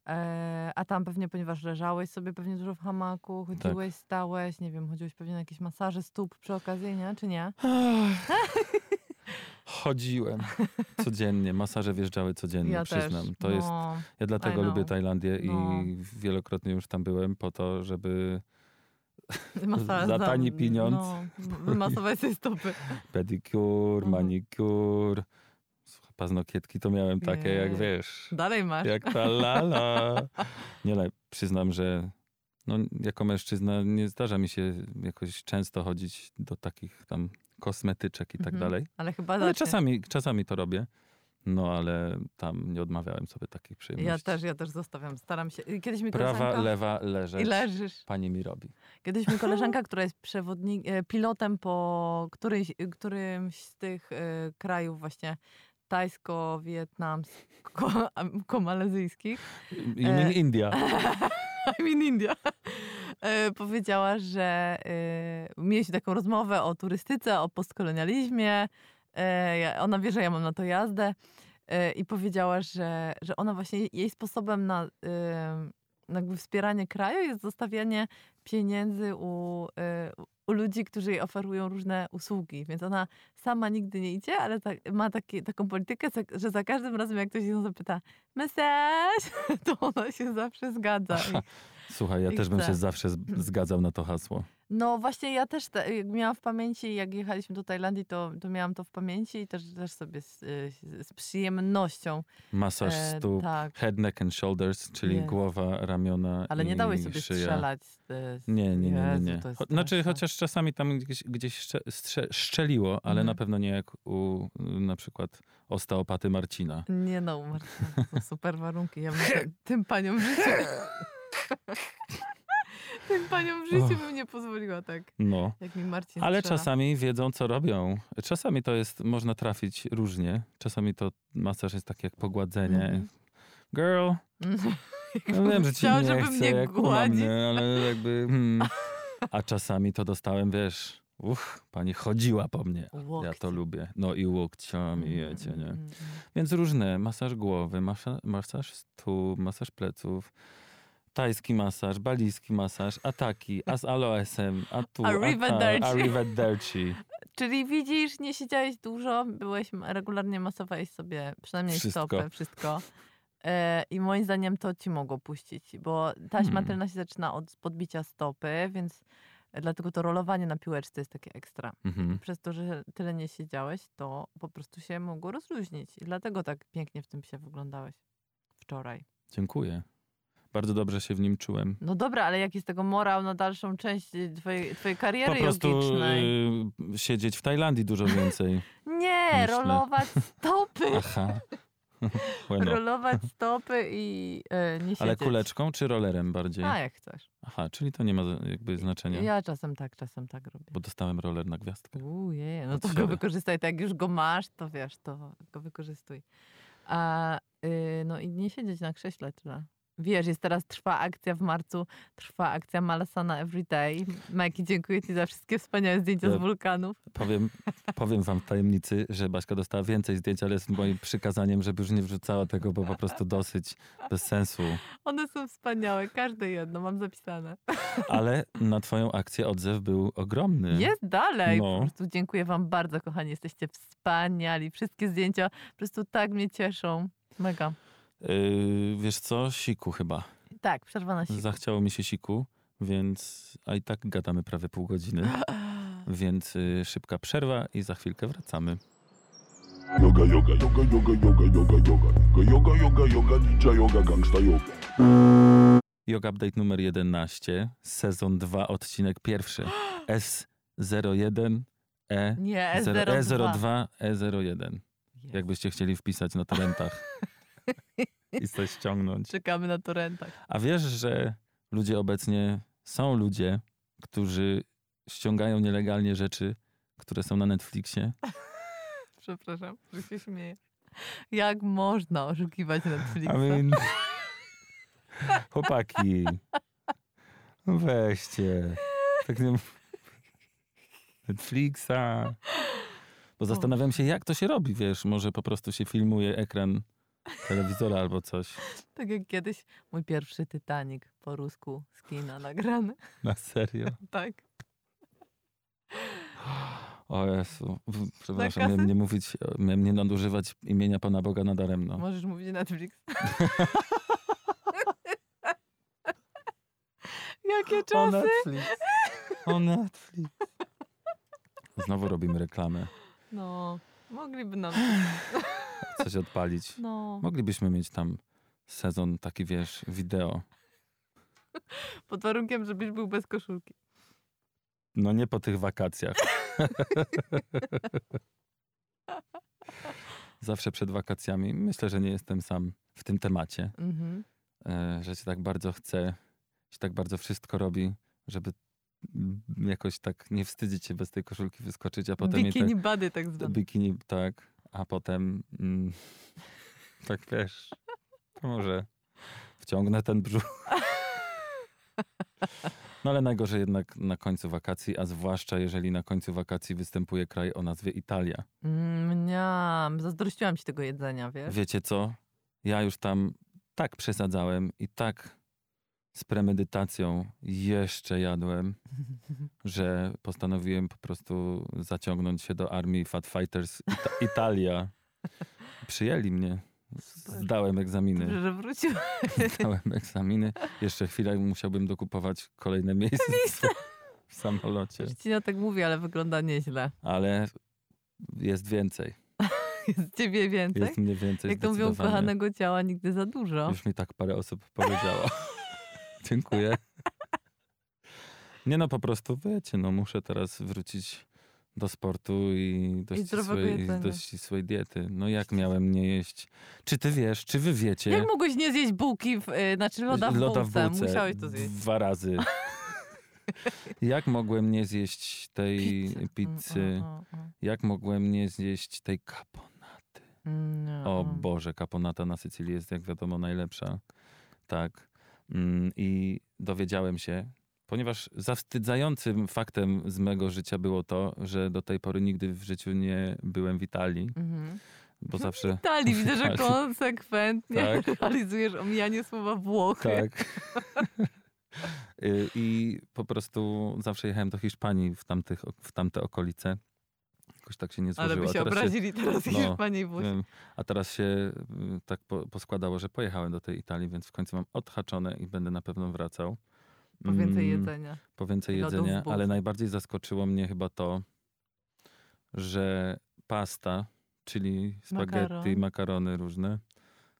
E, a tam pewnie, ponieważ leżałeś sobie pewnie dużo w hamaku, Tak. chodziłeś, stałeś, nie wiem, chodziłeś pewnie na jakieś masaże stóp przy okazji, nie? Czy nie? Chodziłem codziennie, masaże wjeżdżały codziennie, ja przyznam. też. To jest, no. ja dlatego lubię know. Tajlandię No. i wielokrotnie już tam byłem po to, żeby Masaż za tani pieniądz. No, wymasować sobie stopy. Pedikur, Mhm. manikur. Paznokietki to miałem takie, jak Nie. wiesz, Dalej masz. jak ta lala. Nie, ale przyznam, że no, jako mężczyzna nie zdarza mi się jakoś często chodzić do takich tam kosmetyczek i tak Mhm. dalej. Ale chyba Ale zacznie. czasami, czasami to robię. No ale tam nie odmawiałem sobie takich przyjemności. Ja też, ja też zostawiam. Staram się. Kiedyś mi Prawa, koleżanka... lewa, leżeć. I leżysz. Pani mi robi. Kiedyś mi koleżanka, która jest przewodnik, e, pilotem po którymś, którymś z tych e, krajów właśnie tajsko-wietnamsko-malezyjskich, You mean India. I mean India, e, powiedziała, że e, mieliśmy taką rozmowę o turystyce, o postkolonializmie. E, ona wie, że ja mam na to jazdę e, i powiedziała, że, że ona właśnie jej sposobem na na wspieranie kraju jest zostawianie pieniędzy u, e, u ludzi, którzy jej oferują różne usługi. Więc ona sama nigdy nie idzie, ale ma taki, taką politykę, że za każdym razem jak ktoś ją zapyta masaż, to ona się zawsze zgadza. I, Słuchaj, ja też bym się zawsze zgadzał na to hasło. no właśnie ja też te, miałam w pamięci, jak jechaliśmy do Tajlandii, to, to miałam to w pamięci i też, też sobie z, z przyjemnością. Masaż e, stóp, tak, head, neck and shoulders, czyli Jest. głowa, ramiona ale nie dałeś sobie szyja. strzelać. z- z- Nie, nie, nie, nie. Jezu, nie. jest Cho- Znaczy, chociaż czasami tam gdzieś, gdzieś szcze, strze, szczeliło, ale Mhm. na pewno nie jak u na przykład osteopaty Marcina. Nie no, Marcin, to super warunki. Ja bym tym paniom życiu... tym paniom w życiu bym nie pozwoliła tak, No. jak mi Marcin Ale strzela. czasami wiedzą, co robią. Czasami to jest, można trafić różnie. Czasami to masaż jest tak jak pogładzenie. Mhm. Girl, Jakbym no wiem, że ci nie żeby chce, mnie gładzić. ale jakby... Hmm. A czasami to dostałem, wiesz, uch, pani chodziła po mnie. Ja Łokcie. to lubię. No i łokciami, Mm, wiecie, mm, nie? mm, mm. Więc różne, masaż głowy, masa, masaż stóp, masaż pleców, tajski masaż, balijski masaż, ataki, a z aloesem, a tu, a Arrivederci. ta, arrivederci. Czyli widzisz, nie siedziałeś dużo, byłeś regularnie masowałeś sobie przynajmniej Wszystko. stopę, wszystko. E, I moim zdaniem to ci mogło puścić, bo taśma Hmm. tylna się zaczyna od podbicia stopy, więc dlatego to rolowanie na piłeczce jest takie ekstra. Mhm. Przez to, że tyle nie siedziałeś, to po prostu się mogło rozluźnić. I dlatego tak pięknie w tym się wyglądałeś wczoraj. Dziękuję. Bardzo dobrze się w nim czułem. No dobra, ale jaki jest tego morał na dalszą część y, twojej, twojej kariery Po prostu jogicznej? y, siedzieć w Tajlandii dużo więcej. Nie, myślę. rolować stopy. Aha. Bueno. Rolować stopy i e, nie siedzieć. Ale kuleczką czy rollerem bardziej? A, jak chcesz. Aha, czyli to nie ma jakby znaczenia, Ja czasem tak, czasem tak robię. bo dostałem roller na gwiazdkę. Ujej, no to go wykorzystaj. Tak jak już go masz, to wiesz, to go wykorzystuj. A, y, no i nie siedzieć na krześle tyle. Wiesz, jest teraz trwa akcja w marcu, trwa akcja Malasana Everyday. Majki, dziękuję ci za wszystkie wspaniałe zdjęcia z wulkanów. Powiem, powiem wam w tajemnicy, że Baśka dostała więcej zdjęć, ale z moim przykazaniem, żeby już nie wrzucała tego, bo po prostu dosyć bez sensu. One są wspaniałe, każde jedno, mam zapisane. Ale na twoją akcję odzew był ogromny. Jest dalej. No. Po prostu dziękuję wam bardzo, kochani. Jesteście wspaniali. Wszystkie zdjęcia po prostu tak mnie cieszą. Mega. Yy, wiesz co? Siku chyba. Tak, przerwa na siku. Zachciało mi się siku, więc... A i tak gadamy prawie pół godziny. Więc y, szybka przerwa i za chwilkę wracamy. Yoga, yoga, yoga, yoga, yoga, yoga, yoga. Yoga, yoga, yoga, ninja yoga, gangsta yoga. Yoga Update numer 11, sezon 2, odcinek pierwszy. S01 E Nie, E E02 S02. E01. Jest. Jakbyście chcieli wpisać na torrentach i coś ściągnąć. Czekamy na torrentach. A wiesz, że ludzie obecnie są ludzie, którzy ściągają nielegalnie rzeczy, które są na Netflixie? Przepraszam, że się śmieję. Jak można oszukiwać Netflixa? I mean... Chłopaki, no weźcie. Tak nie... Netflixa. Bo zastanawiam się, jak to się robi, wiesz, może po prostu się filmuje ekran telewizora albo coś. Tak jak kiedyś mój pierwszy Titanic po rusku z kina nagrany. Na serio. Tak. O Jezu. Przepraszam, miałem nie mówić, miałem nie nadużywać imienia Pana Boga nadaremno. Możesz mówić Netflix. Jakie O czasy? Netflix. O Netflix. Znowu robimy reklamę. No, mogliby nam... Coś odpalić. No, Moglibyśmy mieć tam sezon taki, wiesz, wideo. pod warunkiem, żebyś był bez koszulki. No nie po tych wakacjach. Zawsze przed wakacjami. Myślę, że nie jestem sam w tym temacie, Mhm. e, że się tak bardzo chce, się tak bardzo wszystko robi, żeby jakoś tak nie wstydzić się bez tej koszulki wyskoczyć, a potem Bikini tak, body tak zwane. bikini, tak, a potem mm, tak wiesz, może wciągnę ten brzuch. No ale najgorzej jednak na końcu wakacji, a zwłaszcza jeżeli na końcu wakacji występuje kraj o nazwie Italia. Mm, Mniam, zazdrościłam ci tego jedzenia, wiesz? Wiecie co? Ja już tam tak przesadzałem i tak z premedytacją jeszcze jadłem, że postanowiłem po prostu zaciągnąć się do armii Fat Fighters Ita- Italia. Przyjęli mnie. Zdałem egzaminy. Dobrze, że wrócił. Zdałem egzaminy. Jeszcze chwilę musiałbym dokupować kolejne miejsce w samolocie. Marcina tak mówi, ale wygląda nieźle. Ale jest więcej. Jest ciebie więcej? Jest mnie więcej Jak to mówią, kochanego ciała nigdy za dużo. Już mi tak parę osób powiedziało. Dziękuję. Nie no, po prostu wiecie, no muszę teraz wrócić do sportu i do, I ścisłej, jedzenia. do ścisłej diety. No jak miałem nie jeść? Czy ty wiesz, czy wy wiecie? Jak mogłeś nie zjeść bułki, w, y, znaczy loda w loda bułce? Musiałeś to zjeść. Dwa razy. jak mogłem nie zjeść tej Pizzy. pizzy? Mm, mm, mm, Jak mogłem nie zjeść tej kaponaty? mm. O Mm. Boże, kaponata na Sycylii jest jak wiadomo najlepsza. Tak. Mm, I dowiedziałem się, ponieważ zawstydzającym faktem z mego życia było to, że do tej pory nigdy w życiu nie byłem w Italii, Mhm. bo zawsze... Italii, widzę, że konsekwentnie Tak. realizujesz omijanie słowa Włochy. Tak. Y, I po prostu zawsze jechałem do Hiszpanii w, tamtych, w tamte okolice. Jakoś tak się nie Ale złożyło. by A się teraz obrazili teraz no, Hiszpanii. Wiem, a teraz się y, tak po, poskładało, że pojechałem do tej Italii, więc w końcu mam odhaczone i będę na pewno wracał. Po więcej Mm, jedzenia. Po więcej jedzenia, ale najbardziej zaskoczyło mnie chyba to, że pasta, czyli spaghetti, Makaron. makarony różne,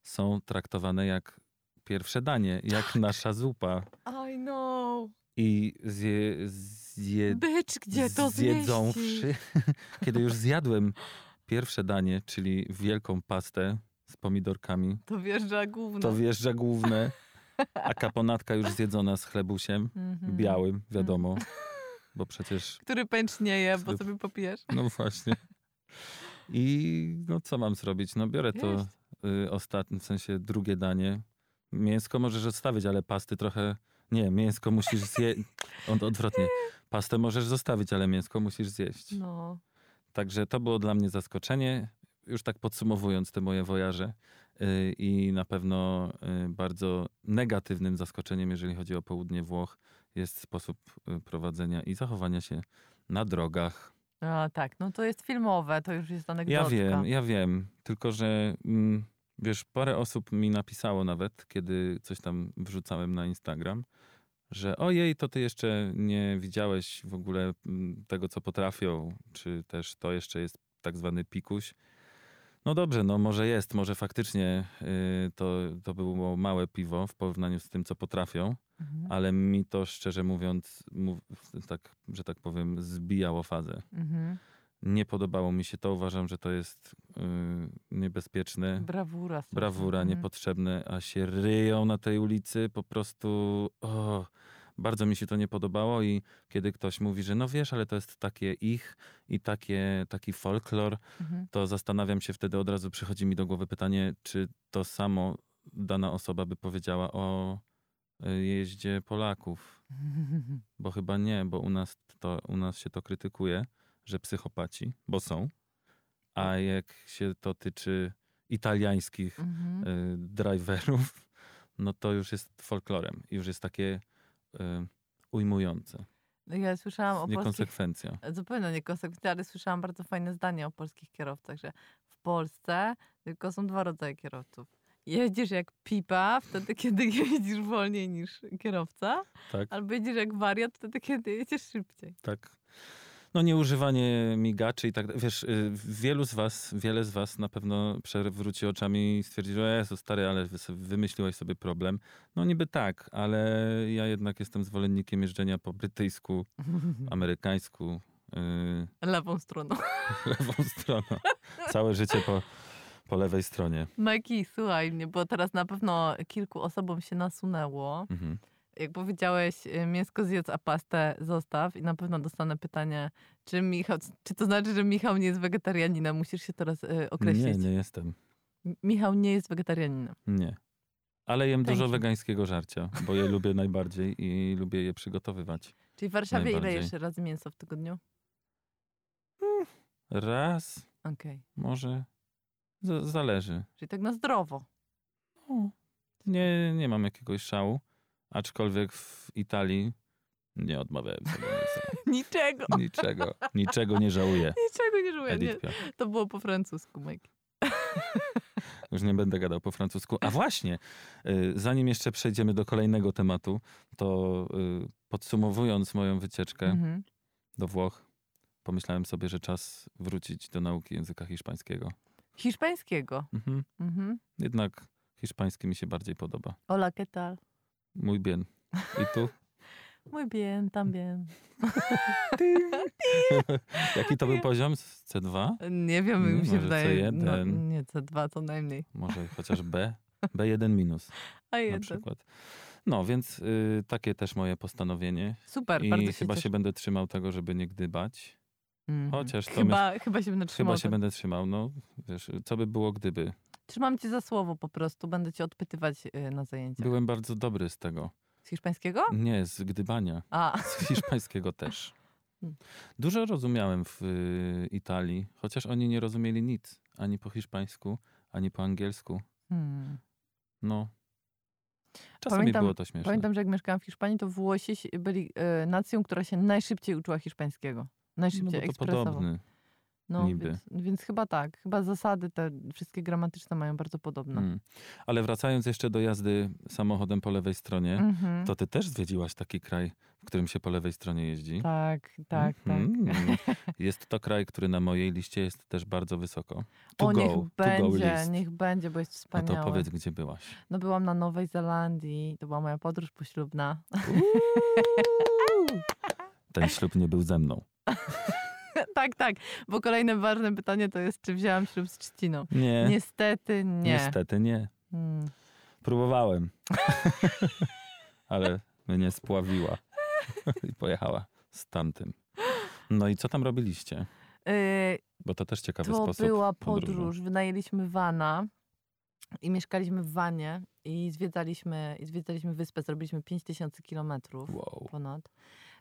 są traktowane jak pierwsze danie, jak nasza zupa. I know. I zje, Bycz, gdzie to zjedząwszy, kiedy już zjadłem pierwsze danie, czyli wielką pastę z pomidorkami, To wjeżdża gówno. to wjeżdża główne, a kaponatka już zjedzona z chlebusiem, Mhm. białym, wiadomo, bo przecież, Który pęcznieje, bo sobie popijesz. no właśnie. I no co mam zrobić? No biorę to y, ostatnie, w sensie drugie danie. Mięsko możesz odstawić, ale pasty trochę... Nie, mięsko musisz zjeść. Od, odwrotnie. Pastę możesz zostawić, ale mięsko musisz zjeść. No. Także to było dla mnie zaskoczenie. Już tak podsumowując te moje wojaże yy, i na pewno yy, bardzo negatywnym zaskoczeniem, jeżeli chodzi o południe Włoch, jest sposób yy, prowadzenia i zachowania się na drogach. A, tak, no to jest filmowe, to już jest anegdotka. Ja wiem, ja wiem, tylko że mm, wiesz, parę osób mi napisało nawet, kiedy coś tam wrzucałem na Instagram, że ojej, to ty jeszcze nie widziałeś w ogóle mm, tego, co potrafią, czy też to jeszcze jest tak zwany pikuś. No dobrze, no może jest, może faktycznie y, to, to było małe piwo w porównaniu z tym, co potrafią, Mhm. ale mi to szczerze mówiąc, mów, tak, że tak powiem, zbijało fazę. Mhm. Nie podobało mi się to. Uważam, że to jest yy, niebezpieczne. Brawura. Brawura, Mhm. niepotrzebne, a się ryją na tej ulicy. Po prostu o, bardzo mi się to nie podobało i kiedy ktoś mówi, że no wiesz, ale to jest takie ich i takie, taki folklor, Mhm. to zastanawiam się wtedy, od razu przychodzi mi do głowy pytanie, czy to samo dana osoba by powiedziała o y, jeździe Polaków. Bo chyba nie, bo u nas, to, u nas się to krytykuje, że psychopaci, bo są. A jak się to tyczy italiańskich Mhm. y, driverów, no to już jest folklorem. i Już jest takie y, ujmujące. No Ja słyszałam o polskich... Niekonsekwencja. Zupełnie niekonsekwentnie, ale słyszałam bardzo fajne zdanie o polskich kierowcach, że w Polsce tylko są dwa rodzaje kierowców. jeździsz jak pipa wtedy, kiedy jeździsz wolniej niż kierowca, Tak, albo jeździsz jak wariat wtedy, kiedy jedziesz szybciej. tak. No nieużywanie migaczy i tak dalej. Wiesz, y, wielu z was, wiele z was na pewno przewróci oczami i stwierdzi, że Jezu, stary, ale wymyśliłeś sobie problem. No niby tak, ale ja jednak jestem zwolennikiem jeżdżenia po brytyjsku, amerykańsku, y, Lewą stroną. lewą stroną. Całe życie po, po lewej stronie. Maki, słuchaj mnie, bo teraz na pewno kilku osobom się nasunęło. Mhm. Jak powiedziałeś, y, mięsko zjedz, a pastę zostaw i na pewno dostanę pytanie, czy Michał, czy to znaczy, że Michał nie jest wegetarianinem? Musisz się teraz y, Nie, określić. nie jestem. M- Michał nie jest wegetarianinem. Nie. Ale jem Thank dużo you. wegańskiego żarcia, bo je lubię najbardziej i lubię je przygotowywać. Czyli w Warszawie ile Najbardziej. jesz razy mięso w tygodniu? Raz, Okej. może. Z- zależy. Czyli tak na zdrowo. O, Nie, nie mam jakiegoś szału, aczkolwiek w Italii nie odmawiałem sobie. Niczego. niczego. Niczego nie żałuję. Niczego nie żałuję. Nie, to było po francusku, Mike. Już nie będę gadał po francusku. A właśnie, y, zanim jeszcze przejdziemy do kolejnego tematu, to y, podsumowując moją wycieczkę Mhm. do Włoch, pomyślałem sobie, że czas wrócić do nauki języka hiszpańskiego. Hiszpańskiego. Mhm. Mhm. Jednak hiszpański mi się bardziej podoba. Hola, ¿qué tal? Mój bien. I tu? Muy bien, también. Jaki to był poziom? Z C2? Nie wiem, mi się może wydaje. No, C1. nie, C2 to najmniej. Może chociaż B? B1 minus A na jeden. przykład. No, więc y, takie też moje postanowienie. Super, I bardzo się chyba cieszę. się będę trzymał tego, żeby nie gdybać. Mhm. chociaż to chyba, chyba się będę trzymał. Chyba się będę trzymał. No, wiesz, co by było gdyby? Trzymam cię za słowo po prostu. Będę cię odpytywać y, na zajęciach. Byłem bardzo dobry z tego. Z hiszpańskiego? Nie, z gdybania. A, Z hiszpańskiego też. Hmm. Dużo rozumiałem w y, Italii, chociaż oni nie rozumieli nic. Ani po hiszpańsku, ani po angielsku. hmm. No. Czasami Pamiętam- było to śmieszne. Pamiętam, że jak mieszkałam w Hiszpanii, to Włosi si- byli y, nacją, która się najszybciej uczyła hiszpańskiego. no Najszybciej, bo to ekspresowo. podobny. No, niby. Więc, więc chyba tak. Chyba zasady te wszystkie gramatyczne mają bardzo podobne. Mm. Ale wracając jeszcze do jazdy samochodem po lewej stronie, Mhm. to ty też zwiedziłaś taki kraj, w którym się po lewej stronie jeździ. Tak, tak, tak. Mhm. Jest to kraj, który na mojej liście jest też bardzo wysoko. To o, go, niech będzie, niech będzie, bo jest No wspaniałe. to powiedz, gdzie byłaś. No byłam na Nowej Zelandii, to była moja podróż poślubna. Ten ślub nie był ze mną. tak, tak, bo kolejne ważne pytanie to jest, czy wzięłam ślub z trzciną. Nie, Niestety nie. niestety nie. Hmm. Próbowałem. Ale mnie spławiła. I pojechała z tamtym. No i co tam robiliście? Y, Bo to też ciekawy To sposób była podróży. podróż. Wynajęliśmy vana i mieszkaliśmy w wanie i zwiedzaliśmy, i zwiedzaliśmy wyspę. Zrobiliśmy 5000 kilometrów Wow. ponad.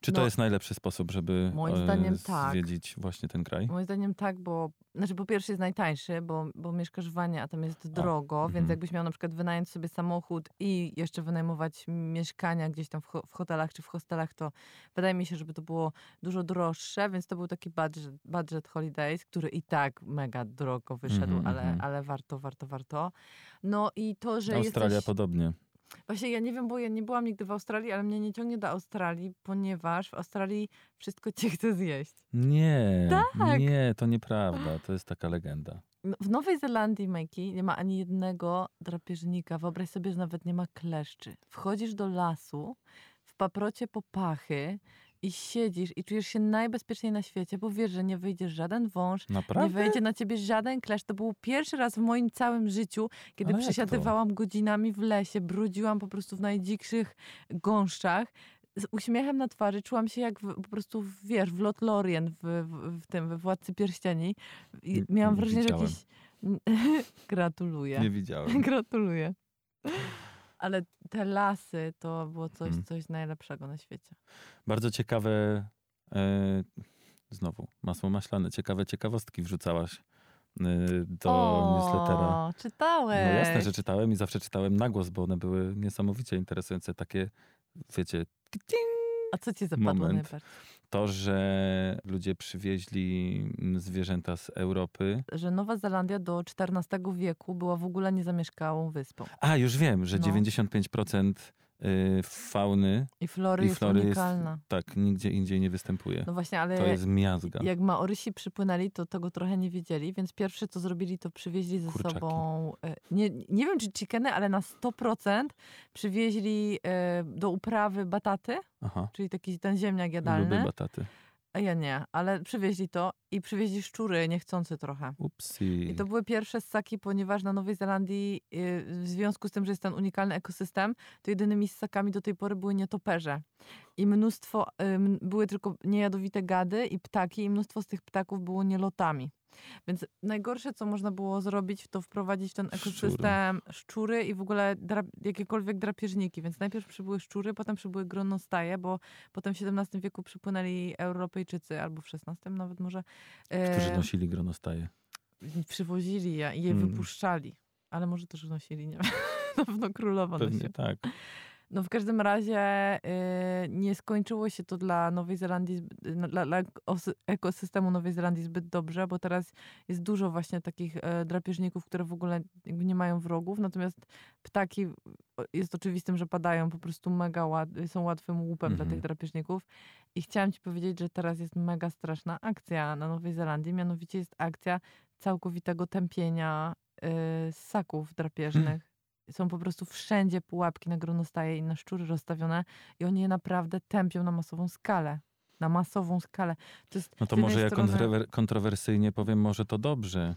Czy to No, jest najlepszy sposób, żeby moim e, zdaniem tak. zwiedzić właśnie ten kraj? Moim zdaniem tak, bo znaczy po pierwsze jest najtańszy, bo, bo mieszkasz w wanie, a tam jest drogo, więc mhm. jakbyś miał na przykład wynająć sobie samochód i jeszcze wynajmować mieszkania gdzieś tam w, ho- w hotelach czy w hostelach, to wydaje mi się, żeby to było dużo droższe, więc to był taki budget, budget holidays, który i tak mega drogo wyszedł, Mhm, ale, mhm. ale warto, warto, warto. No i to, że Australia jesteś... podobnie. Właśnie ja nie wiem, bo ja nie byłam nigdy w Australii, ale mnie nie ciągnie do Australii, ponieważ w Australii wszystko cię chce zjeść. Nie, Tak. nie, to nieprawda. To jest taka legenda. W Nowej Zelandii, Majki, nie ma ani jednego drapieżnika. Wyobraź sobie, że nawet nie ma kleszczy. Wchodzisz do lasu, w paprocie popachy i siedzisz i czujesz się najbezpieczniej na świecie, bo wiesz, że nie wyjdzie żaden wąż, Naprawdę? nie wejdzie na ciebie żaden kleszcz. To był pierwszy raz w moim całym życiu, kiedy Ale przesiadywałam godzinami w lesie, brudziłam po prostu w najdzikszych gąszczach. Z uśmiechem na twarzy czułam się jak w, po prostu, wiesz, w Lotlorien, w, w, w tym, we Władcy Pierścieni. I miałam nie wrażenie, że jakiś... Gratuluję. Nie widziałem. Gratuluję. Ale te lasy to było coś, Mm. coś najlepszego na świecie. Bardzo ciekawe, e, znowu, masło maślane, ciekawe ciekawostki wrzucałaś e, do newslettera. O, czytałeś. No jasne, że czytałem i zawsze czytałem na głos, bo one były niesamowicie interesujące. Takie, wiecie, A co ci zapadło Moment. najbardziej? To, że ludzie przywieźli mm, zwierzęta z Europy. Że Nowa Zelandia do XIV wieku była w ogóle niezamieszkałą wyspą. A, już wiem, że No. 95% y, fauny I flory, I jest flory jest- unikalna. tak nigdzie indziej nie występuje. No właśnie, ale To jest miazga. jak Maorysi przypłynęli, to tego trochę nie wiedzieli, więc pierwsze co zrobili, to przywieźli ze Kurczaki. sobą, e, nie, nie wiem czy chickeny, ale na 100% przywieźli e, do uprawy bataty, Aha, czyli taki ten ziemniak lubię jadalny. bataty. Ja nie, ale przywieźli to i przywieźli szczury niechcący trochę. Upsi. I to były pierwsze ssaki, ponieważ na Nowej Zelandii y, w związku z tym, że jest ten unikalny ekosystem, to jedynymi ssakami do tej pory były nietoperze. I mnóstwo, y, były tylko niejadowite gady i ptaki i mnóstwo z tych ptaków było nielotami. Więc najgorsze, co można było zrobić, to wprowadzić w ten ekosystem szczury, i w ogóle dra- jakiekolwiek drapieżniki. Więc najpierw przybyły szczury, potem przybyły gronostaje, bo potem w XVII wieku przypłynęli Europejczycy, albo w XVI nawet może. Którzy e, nosili gronostaje. przywozili je i je Mm. wypuszczali. Ale może też nosili, nie wiem. Na pewno królowa Pewnie nosiła. tak. No w każdym razie y, nie skończyło się to dla Nowej Zelandii, no, dla, dla os- ekosystemu Nowej Zelandii zbyt dobrze, bo teraz jest dużo właśnie takich e, drapieżników, które w ogóle nie mają wrogów, natomiast ptaki o, jest oczywistym, że padają po prostu mega łat, są łatwym łupem dla Mhm. tych drapieżników. I chciałam ci powiedzieć, że teraz jest mega straszna akcja na Nowej Zelandii, mianowicie jest akcja całkowitego tępienia y, ssaków drapieżnych. Są po prostu wszędzie pułapki na gronostaje i na szczury rozstawione i oni je naprawdę tępią na masową skalę. Na masową skalę. To No to może ja strony- kontrower- kontrowersyjnie powiem, może to dobrze.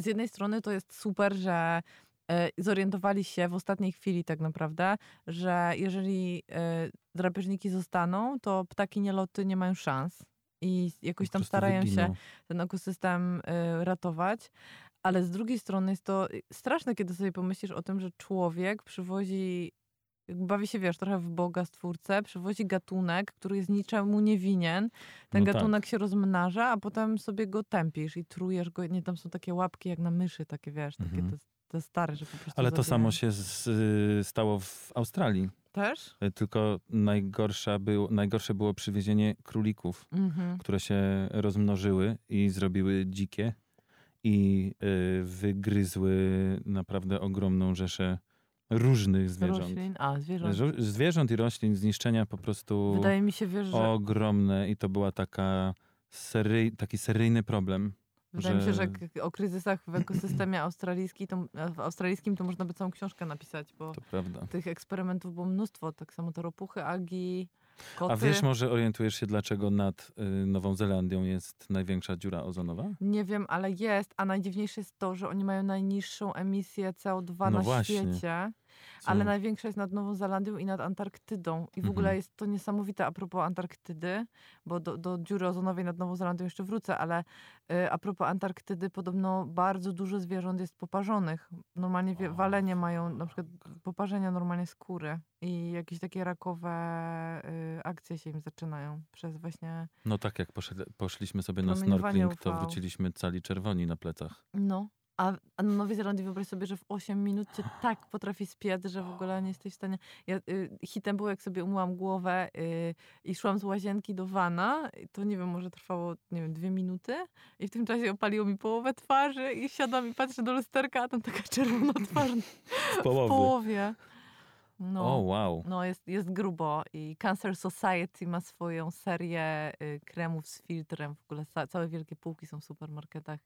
Z jednej strony to jest super, że e, zorientowali się w ostatniej chwili tak naprawdę, że jeżeli e, drapieżniki zostaną, to ptaki nieloty nie mają szans i jakoś tam starają się wyginą. ten ekosystem y, ratować. Ale z drugiej strony jest to y, straszne, kiedy sobie pomyślisz o tym, że człowiek przywozi, bawi się, wiesz, trochę w Boga, stwórcę, przywozi gatunek, który jest niczemu nie winien. Ten No tak. gatunek się rozmnaża, a potem sobie go tępisz i trujesz go. Nie, tam są takie łapki jak na myszy, takie, wiesz, takie Mhm. te, te stare, że po prostu Ale to samo się z, y, stało w Australii. Też? Y, Tylko najgorsza był, najgorsze było przywiezienie królików, Mhm. które się rozmnożyły i zrobiły dzikie i y, wygryzły naprawdę ogromną rzeszę różnych zwierząt. Roślin. A, zwierząt. Zwierząt i roślin, zniszczenia po prostu Wydaje mi się, wiesz, że ogromne i to była taka seryj, taki seryjny problem. Wydaje mi się, że że- o kryzysach w ekosystemie australijskim to, w australijskim to można by całą książkę napisać, bo tych eksperymentów było mnóstwo. Tak samo te ropuchy, agi, koty. A wiesz, może orientujesz się, dlaczego nad y, Nową Zelandią jest największa dziura ozonowa? Nie wiem, ale jest. A najdziwniejsze jest to, że oni mają najniższą emisję CO2 No na właśnie. świecie. Ale największa jest nad Nową Zelandią i nad Antarktydą. I w Mhm. ogóle jest to niesamowite a propos Antarktydy, bo do, do dziury ozonowej nad Nową Zelandią jeszcze wrócę, ale y, a propos Antarktydy, podobno bardzo dużo zwierząt jest poparzonych. Normalnie wie, walenie mają na przykład poparzenia normalnie skóry i jakieś takie rakowe y, akcje się im zaczynają przez właśnie, No tak, jak poszedł, poszliśmy sobie na snorkeling, to wróciliśmy cali czerwoni na plecach. no. A, a na Nowej Zelandii wyobraź sobie, że w 8 minut cię tak potrafi spiec, że w ogóle nie jesteś w stanie. Ja, y, hitem było, jak sobie umyłam głowę y, i szłam z łazienki do wana. To nie wiem, może trwało, nie wiem, dwie minuty. I w tym czasie opaliło mi połowę twarzy i siadam i patrzę do lusterka, a tam taka czerwona twarz W w połowie. połowie. No. O, wow. No, jest, jest grubo i Cancer Society ma swoją serię y, kremów z filtrem. W ogóle ca- całe wielkie półki są w supermarketach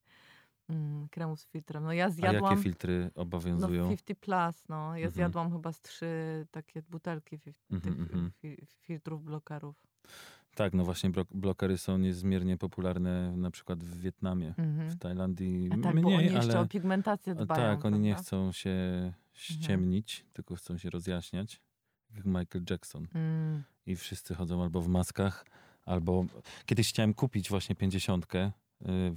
mm, z filtrem. No ja A zjadłam... jakie filtry no obowiązują? 50 plus, no. Ja Mhm. zjadłam chyba z trzy takie butelki fi- Mhm, tych mhm. fi- filtrów, blokerów. Tak, no właśnie blo- blokery są niezmiernie popularne na przykład w Wietnamie. W Tajlandii A tak, mniej, bo oni jeszcze ale o pigmentację a dbają. tak, oni nie chcą się ściemnić, tylko chcą się rozjaśniać. Jak Michael Jackson. Mm. I wszyscy chodzą albo w maskach, albo... Kiedyś chciałem kupić właśnie pięćdziesiątkę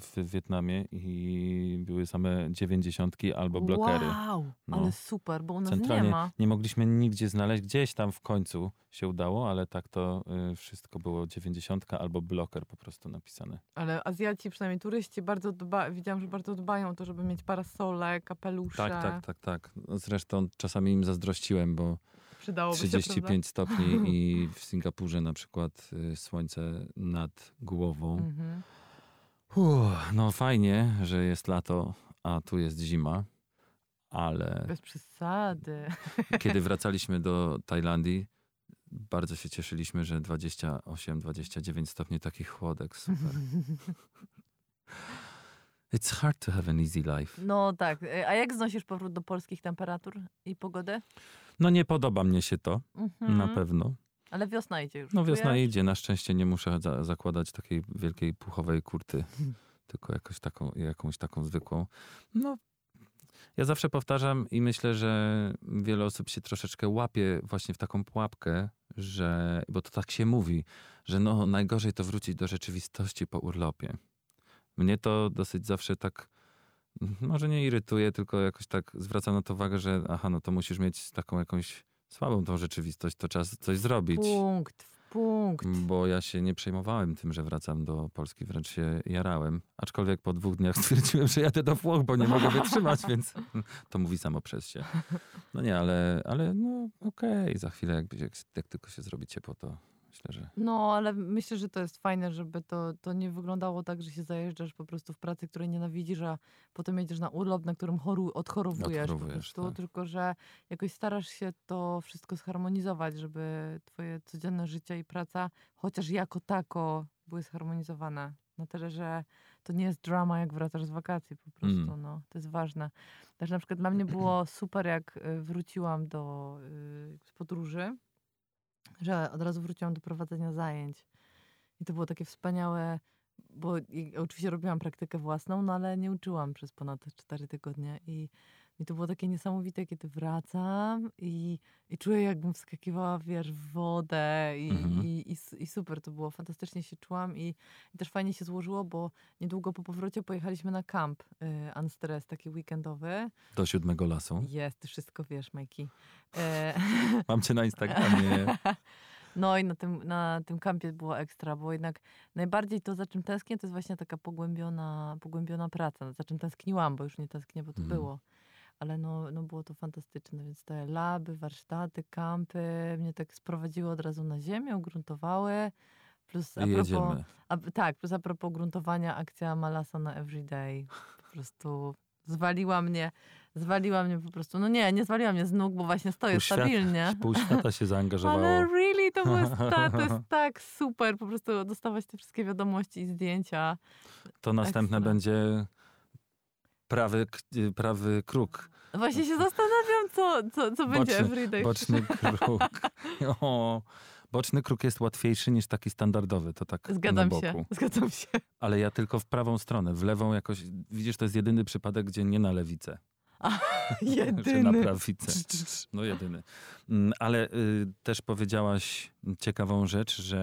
w Wietnamie i były same dziewięćdziesiątki albo blokery. Wow, No. ale super, bo u nas nie Centralnie ma. nie mogliśmy nigdzie znaleźć. Gdzieś tam w końcu się udało, ale tak to y, wszystko było dziewięćdziesiątka albo bloker po prostu napisane. Ale Azjaci, przynajmniej turyści, bardzo dba, widziałam, że bardzo dbają o to, żeby mieć parasole, kapelusze. Tak, tak, tak, tak. Zresztą czasami im zazdrościłem, bo Przydałoby się, 35 stopni i w Singapurze na przykład y, słońce nad głową. Mhm. Uff, no fajnie, że jest lato, a tu jest zima, ale Bez przesady. kiedy wracaliśmy do Tajlandii, bardzo się cieszyliśmy, że 28-29 stopni takich chłodek. Super. It's hard to have an easy life. No tak. E, A jak znosisz powrót do polskich temperatur i pogody? No nie podoba mnie się to, Mhm. na pewno. Ale wiosna idzie już. No wiosna idzie, na szczęście nie muszę za zakładać takiej wielkiej puchowej kurty, tylko jakoś taką, jakąś taką zwykłą. No, ja zawsze powtarzam i myślę, że wiele osób się troszeczkę łapie właśnie w taką pułapkę, że, bo to tak się mówi, że no najgorzej to wrócić do rzeczywistości po urlopie. Mnie to dosyć zawsze tak, może nie irytuje, tylko jakoś tak zwracam na to uwagę, że aha, no to musisz mieć taką jakąś słabą tą rzeczywistość, to czas coś zrobić. Punkt, punkt. Bo ja się nie przejmowałem tym, że wracam do Polski, wręcz się jarałem. Aczkolwiek po dwóch dniach stwierdziłem, że jadę do Włoch, bo nie mogę wytrzymać, więc to mówi samo przez się. No nie, ale, ale no okej, za chwilę jak, jak, jak tylko się zrobi ciepło, to myślę, że No, ale myślę, że to jest fajne, żeby to, to nie wyglądało tak, że się zajeżdżasz po prostu w pracy, której nienawidzisz, a potem jedziesz na urlop, na którym choru, odchorowujesz, po prostu. tak. Tylko, że jakoś starasz się to wszystko zharmonizować, żeby twoje codzienne życie i praca chociaż jako tako były zharmonizowane. Na tyle, że to nie jest drama, jak wracasz z wakacji po prostu. Mm. No, to jest ważne. Też na przykład dla mnie było super, jak y, wróciłam do y, z podróży, że od razu wróciłam do prowadzenia zajęć. I to było takie wspaniałe, bo oczywiście robiłam praktykę własną, no ale nie uczyłam przez ponad 4 tygodnie. I, i to było takie niesamowite, kiedy wracam i, i czuję, jakbym wskakiwała, wiesz, w wodę i, Mhm. i, i, i super to było. Fantastycznie się czułam i, i też fajnie się złożyło, bo niedługo po powrocie pojechaliśmy na kamp y, Unstress, taki weekendowy. do siódmego lasu. Jest, ty wszystko wiesz, Majki. E, Mam cię na Instagramie. No i na tym, na tym kampie było ekstra, bo jednak najbardziej to, za czym tęsknię, to jest właśnie taka pogłębiona, pogłębiona praca. Za czym tęskniłam, bo już nie tęsknię, bo to Mhm. było. Ale no, no było to fantastyczne, więc te laby, warsztaty, kampy mnie tak sprowadziły od razu na ziemię, ugruntowały. Plus a propos, a, tak, plus a propos gruntowania, akcja Malasa na Everyday. Po prostu zwaliła mnie, zwaliła mnie po prostu. No nie, nie zwaliła mnie z nóg, bo właśnie stoję Pół stabilnie. Pół świata się zaangażowało. Ale really, to, było, to jest tak super, po prostu dostawać te wszystkie wiadomości i zdjęcia. To następne Ekstra. będzie prawy, k- prawy kruk. Właśnie się zastanawiam, co, co, co będzie Boczny- everyday. Boczny kruk. O, boczny kruk jest łatwiejszy niż taki standardowy, to tak Zgadzam na się, zgadzam się. Ale ja tylko w prawą stronę, w lewą jakoś, widzisz, to jest jedyny przypadek, gdzie nie na lewicę, na Jedyny. prawicę. No jedyny. Mm, Ale y, też powiedziałaś ciekawą rzecz, że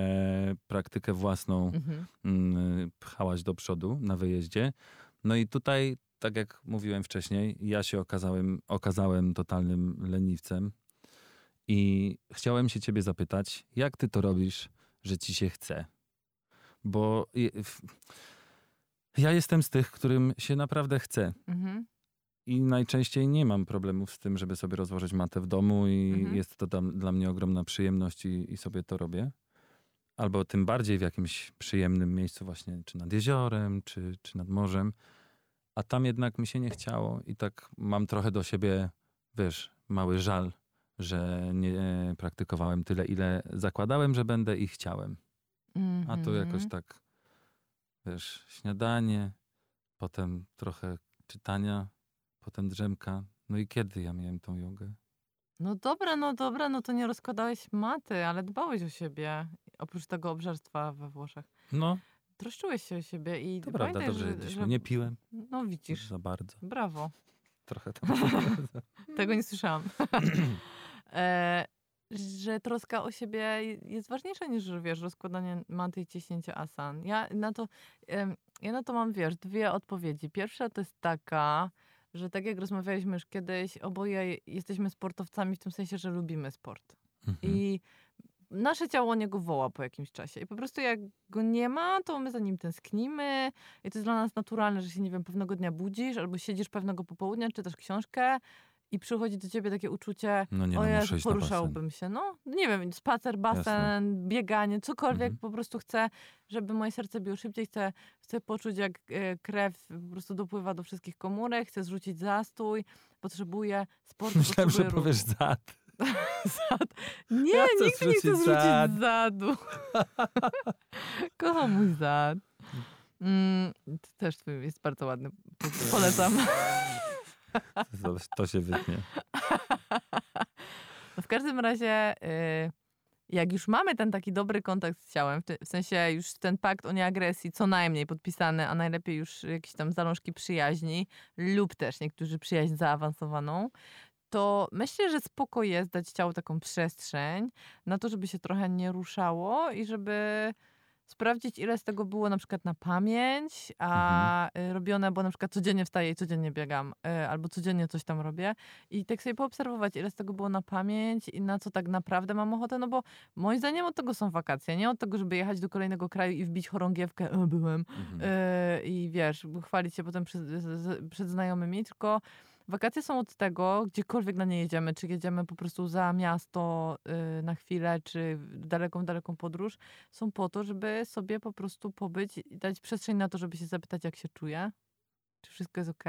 praktykę własną Mhm. mm, pchałaś do przodu na wyjeździe. No i tutaj, tak jak mówiłem wcześniej, ja się okazałem, okazałem totalnym leniwcem i chciałem się ciebie zapytać, jak ty to robisz, że ci się chce? Bo ja jestem z tych, którym się naprawdę chce. Mhm. I najczęściej nie mam problemów z tym, żeby sobie rozłożyć matę w domu i Mhm. jest to tam, dla mnie ogromna przyjemność i, i sobie to robię. Albo tym bardziej w jakimś przyjemnym miejscu właśnie, czy nad jeziorem, czy, czy nad morzem. A tam jednak mi się nie chciało i tak mam trochę do siebie, wiesz, mały żal, że nie praktykowałem tyle, ile zakładałem, że będę i chciałem. A tu jakoś Mhm. tak, wiesz, śniadanie, potem trochę czytania, potem drzemka. No i kiedy ja miałem tą jogę? No dobra, no dobra, no to nie rozkładałeś maty, ale dbałeś o siebie. Oprócz tego obżarstwa we Włoszech. No, Troszczyłeś się o siebie i to prawda, pamiętaj, dobrze że, jedliśmy. że... Nie piłem No widzisz, za bardzo. brawo. Trochę tam. Tego nie słyszałam. e, że troska o siebie jest ważniejsza niż, wiesz, rozkładanie manty i ciśnięcie asan. Ja na to, ja na to mam, wiesz, dwie odpowiedzi. Pierwsza to jest taka, że tak jak rozmawialiśmy już kiedyś, oboje jesteśmy sportowcami w tym sensie, że lubimy sport. Mhm. I nasze ciało o niego woła po jakimś czasie. I po prostu jak go nie ma, to my za nim tęsknimy. I to jest dla nas naturalne, że się, nie wiem, pewnego dnia budzisz albo siedzisz pewnego popołudnia, czytasz książkę i przychodzi do ciebie takie uczucie, No nie, o no basen. poruszałbym się. No, nie wiem, spacer, basen, bieganie, cokolwiek Mhm. po prostu chcę, żeby moje serce biło szybciej. Chcę, chcę poczuć, jak e, krew po prostu dopływa do wszystkich komórek. Chcę zrzucić zastój. Potrzebuję sportu, Myślałem, że ruchu. powiesz zad. Zad. Nie, Ja nikt nie chce zrzucić zrzucić zad. zadu. Kocham mój zad. Mm, to też jest bardzo ładny. Po- Polecam. To, to się wytnie. No w każdym razie, y, jak już mamy ten taki dobry kontakt z ciałem, w sensie już ten pakt o nieagresji co najmniej podpisany, a najlepiej już jakieś tam zalążki przyjaźni lub też niektórzy przyjaźń zaawansowaną, to myślę, że spoko jest dać ciału taką przestrzeń na to, żeby się trochę nie ruszało i żeby sprawdzić, ile z tego było na przykład na pamięć, a y, robione, bo na przykład codziennie wstaję i codziennie biegam, y, albo codziennie coś tam robię. I tak sobie poobserwować, ile z tego było na pamięć i na co tak naprawdę mam ochotę, no bo moim zdaniem od tego są wakacje, nie od tego, żeby jechać do kolejnego kraju i wbić chorągiewkę, e, byłem, Mhm. y, i wiesz, chwalić się potem przed, przed znajomymi, tylko wakacje są od tego, gdziekolwiek na nie jedziemy, czy jedziemy po prostu za miasto y, na chwilę, czy daleką, daleką podróż, są po to, żeby sobie po prostu pobyć i dać przestrzeń na to, żeby się zapytać, jak się czuję, czy wszystko jest ok,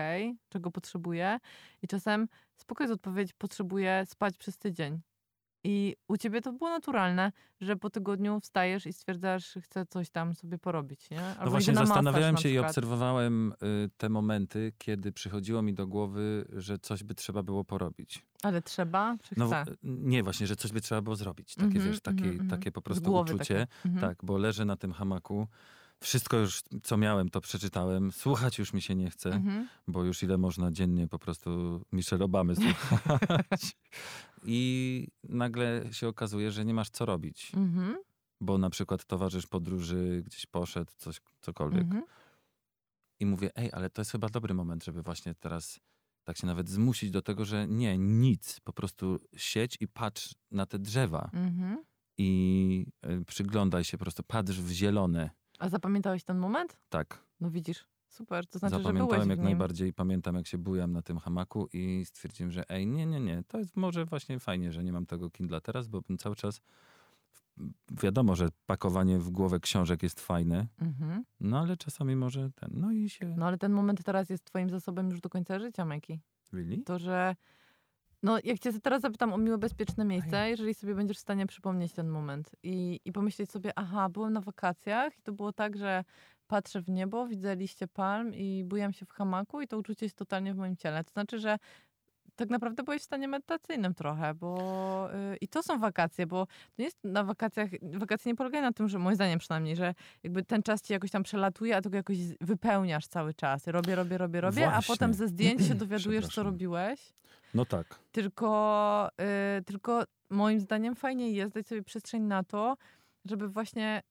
czego potrzebuję. I czasem spoko jest odpowiedź, potrzebuję spać przez tydzień. I u ciebie to było naturalne, że po tygodniu wstajesz i stwierdzasz, chcę coś tam sobie porobić, nie? Albo No właśnie zastanawiałem na się i obserwowałem y, te momenty, kiedy przychodziło mi do głowy, że coś by trzeba było porobić. Ale trzeba, czy No, w- nie, właśnie, że coś by trzeba było zrobić. Takie, Mhm, wiesz, takie, mhm, mhm. takie po prostu uczucie. takie. Mhm. Tak, bo leżę na tym hamaku. Wszystko już, co miałem, to przeczytałem. Słuchać już mi się nie chce, Mhm. bo już ile można dziennie po prostu Michelle Obamy słuchać. I nagle się okazuje, że nie masz co robić, Mhm. bo na przykład towarzysz podróży gdzieś poszedł, coś, cokolwiek. Mhm. I mówię, ej, ale to jest chyba dobry moment, żeby właśnie teraz tak się nawet zmusić do tego, że nie, nic, po prostu siedź i patrz na te drzewa Mhm. i y, przyglądaj się, po prostu patrz w zielone. A zapamiętałeś ten moment? Tak, No widzisz, super. To znaczy, że byłeś zapamiętałem jak nim. najbardziej, pamiętam jak się bujam na tym hamaku i stwierdziłem, że ej, nie, nie, nie, to jest może właśnie fajnie, że nie mam tego Kindla teraz, bo bym cały czas, wiadomo, że pakowanie w głowę książek jest fajne, Mhm. no ale czasami może ten, no i się... No ale ten moment teraz jest twoim zasobem już do końca życia, Majki. Really? To, że... No, jak cię teraz zapytam o miłe, bezpieczne miejsce, jeżeli sobie będziesz w stanie przypomnieć ten moment i, i pomyśleć sobie, aha, byłem na wakacjach i to było tak, że patrzę w niebo, widzę liście palm i bujam się w hamaku i to uczucie jest totalnie w moim ciele. To znaczy, że tak naprawdę byłeś w stanie medytacyjnym trochę, bo yy, i to są wakacje, bo to nie jest na wakacjach, wakacje nie polegają na tym, że moim zdaniem przynajmniej, że jakby ten czas ci jakoś tam przelatuje, a tylko jakoś wypełniasz cały czas. Robię, robię, robię, robię, a Właśnie. potem ze zdjęć się dowiadujesz, co robiłeś. No tak. Tylko, y, tylko moim zdaniem fajnie jest dać sobie przestrzeń na to, żeby właśnie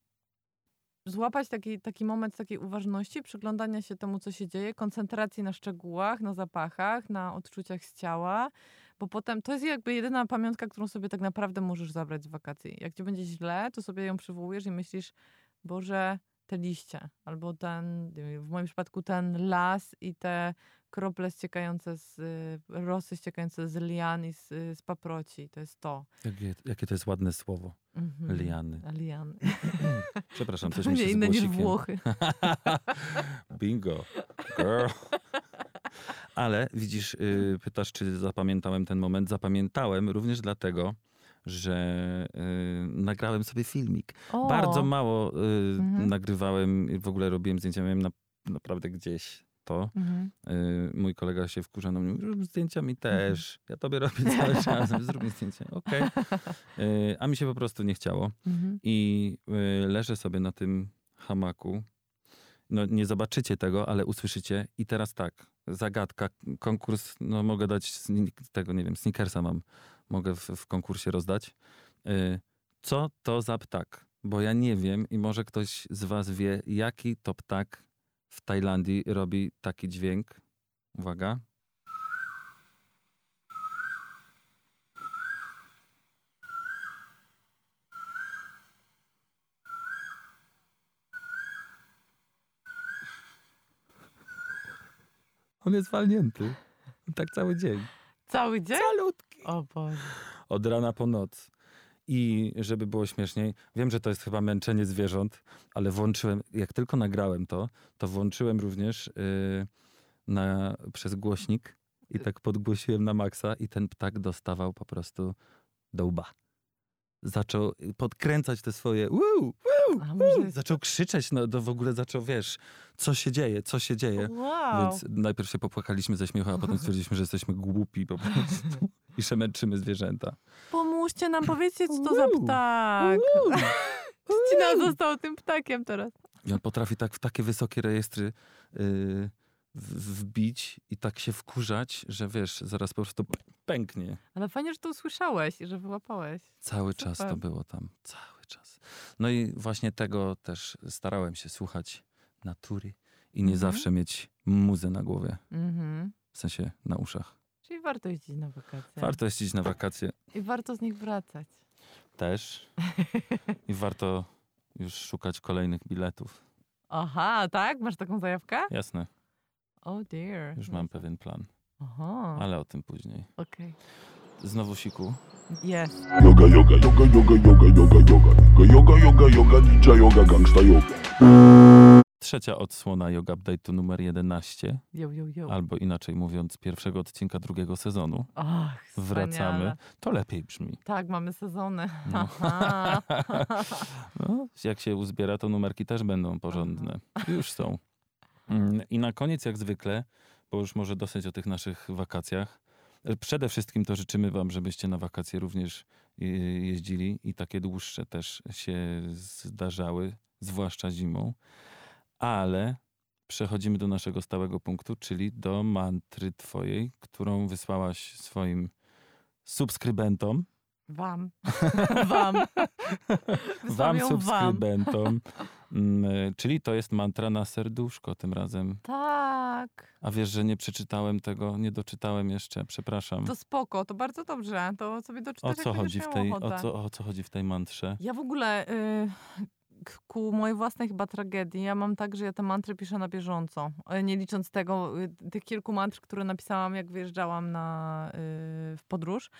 złapać taki, taki moment takiej uważności, przyglądania się temu, co się dzieje, koncentracji na szczegółach, na zapachach, na odczuciach z ciała, bo potem to jest jakby jedyna pamiątka, którą sobie tak naprawdę możesz zabrać z wakacji. Jak ci będzie źle, to sobie ją przywołujesz i myślisz, Boże, te liście, albo ten, w moim przypadku ten las i te krople ściekające z, y, rosy ściekające z lian i z, y, z paproci. To jest to. Jakie, jakie to jest ładne słowo. Mhm. Liany. Liany. Przepraszam, coś mi się inne niż. Włochy. Bingo. Girl. Ale widzisz, y, pytasz, czy zapamiętałem ten moment. Zapamiętałem również dlatego, że y, nagrałem sobie filmik. O, Bardzo mało y, Mhm. nagrywałem, i w ogóle robiłem zdjęcia, miałem na, naprawdę gdzieś to. Mhm. Y, mój kolega się wkurza na mnie, rób zdjęcia mi Mhm. też. Ja tobie robię cały czas, zrób mi zdjęcie. Okej. Y, A mi się po prostu nie chciało. Mhm. I y, leżę sobie na tym hamaku. No nie zobaczycie tego, ale usłyszycie. I teraz tak, zagadka, konkurs, no mogę dać tego, nie wiem, sneakersa mam, mogę w, w konkursie rozdać. Y, co to za ptak? Bo ja nie wiem i może ktoś z was wie, jaki to ptak w Tajlandii robi taki dźwięk. Uwaga. On jest walnięty. Tak cały dzień. Cały dzień? Calutki. O Boże. Od rana po noc. I żeby było śmieszniej, wiem, że to jest chyba męczenie zwierząt, ale włączyłem, jak tylko nagrałem to, to włączyłem również yy, na, przez głośnik i tak podgłosiłem na maksa i ten ptak dostawał po prostu do łba. Zaczął podkręcać te swoje Zaczął krzyczeć, no to w ogóle zaczął, wiesz, co się dzieje, co się dzieje. Wow. Więc najpierw się popłakaliśmy ze śmiechu, a potem stwierdziliśmy, że jesteśmy głupi po prostu i że męczymy zwierzęta. Pomóżcie nam, powiedzcie, co to za ptak. Ścina został tym ptakiem teraz. I on potrafi tak w takie wysokie rejestry yy, wbić i tak się wkurzać, że wiesz, zaraz po prostu pęknie. Ale fajnie, że to usłyszałeś i że wyłapałeś. Cały czas to Super. było tam. Cały czas. No i właśnie tego też starałem się słuchać natury i nie Mhm. zawsze mieć muzę na głowie, Mhm. w sensie na uszach. Czyli warto jeździć na wakacje. Warto jeździć na wakacje I warto z nich wracać. też i warto już szukać kolejnych biletów. Aha, tak? Masz taką zajawkę? Jasne, Oh dear. już mam pewien plan, Aha, ale o tym później. okej. Znowu siku. Jest. Yoga, yoga, yoga, yoga, yoga, yoga, yoga. Yoga, yoga, yoga, ninja yoga, gangsta yoga. Trzecia odsłona Yoga Update'u numer 11, Yo, yo, yo. albo inaczej mówiąc, pierwszego odcinka drugiego sezonu. Ach, Wracamy. To lepiej brzmi. Tak, mamy sezony. No. No, jak się uzbiera, to numerki też będą porządne. Już są. Mm, I na koniec, jak zwykle, bo już może dosyć o tych naszych wakacjach. e, Przede wszystkim to życzymy Wam, żebyście na wakacje również jeździli i takie dłuższe też się zdarzały, zwłaszcza zimą. Ale przechodzimy do naszego stałego punktu, czyli do mantry Twojej, którą wysłałaś swoim subskrybentom. Wam. Wam. Wam subskrybentom. Mm, e, Czyli to jest mantra na serduszko tym razem. Tak. A wiesz, że nie przeczytałem tego, nie doczytałem jeszcze, przepraszam. To spoko, to bardzo dobrze. To sobie O doczytasz, co jak chodzi w tej, o co, o co chodzi w tej mantrze? Ja w ogóle y, k- ku mojej własnej chyba tragedii, ja mam tak, że ja te mantry piszę na bieżąco. E, Nie licząc tego, y, tych kilku mantr, które napisałam, jak wyjeżdżałam na, y, w podróż,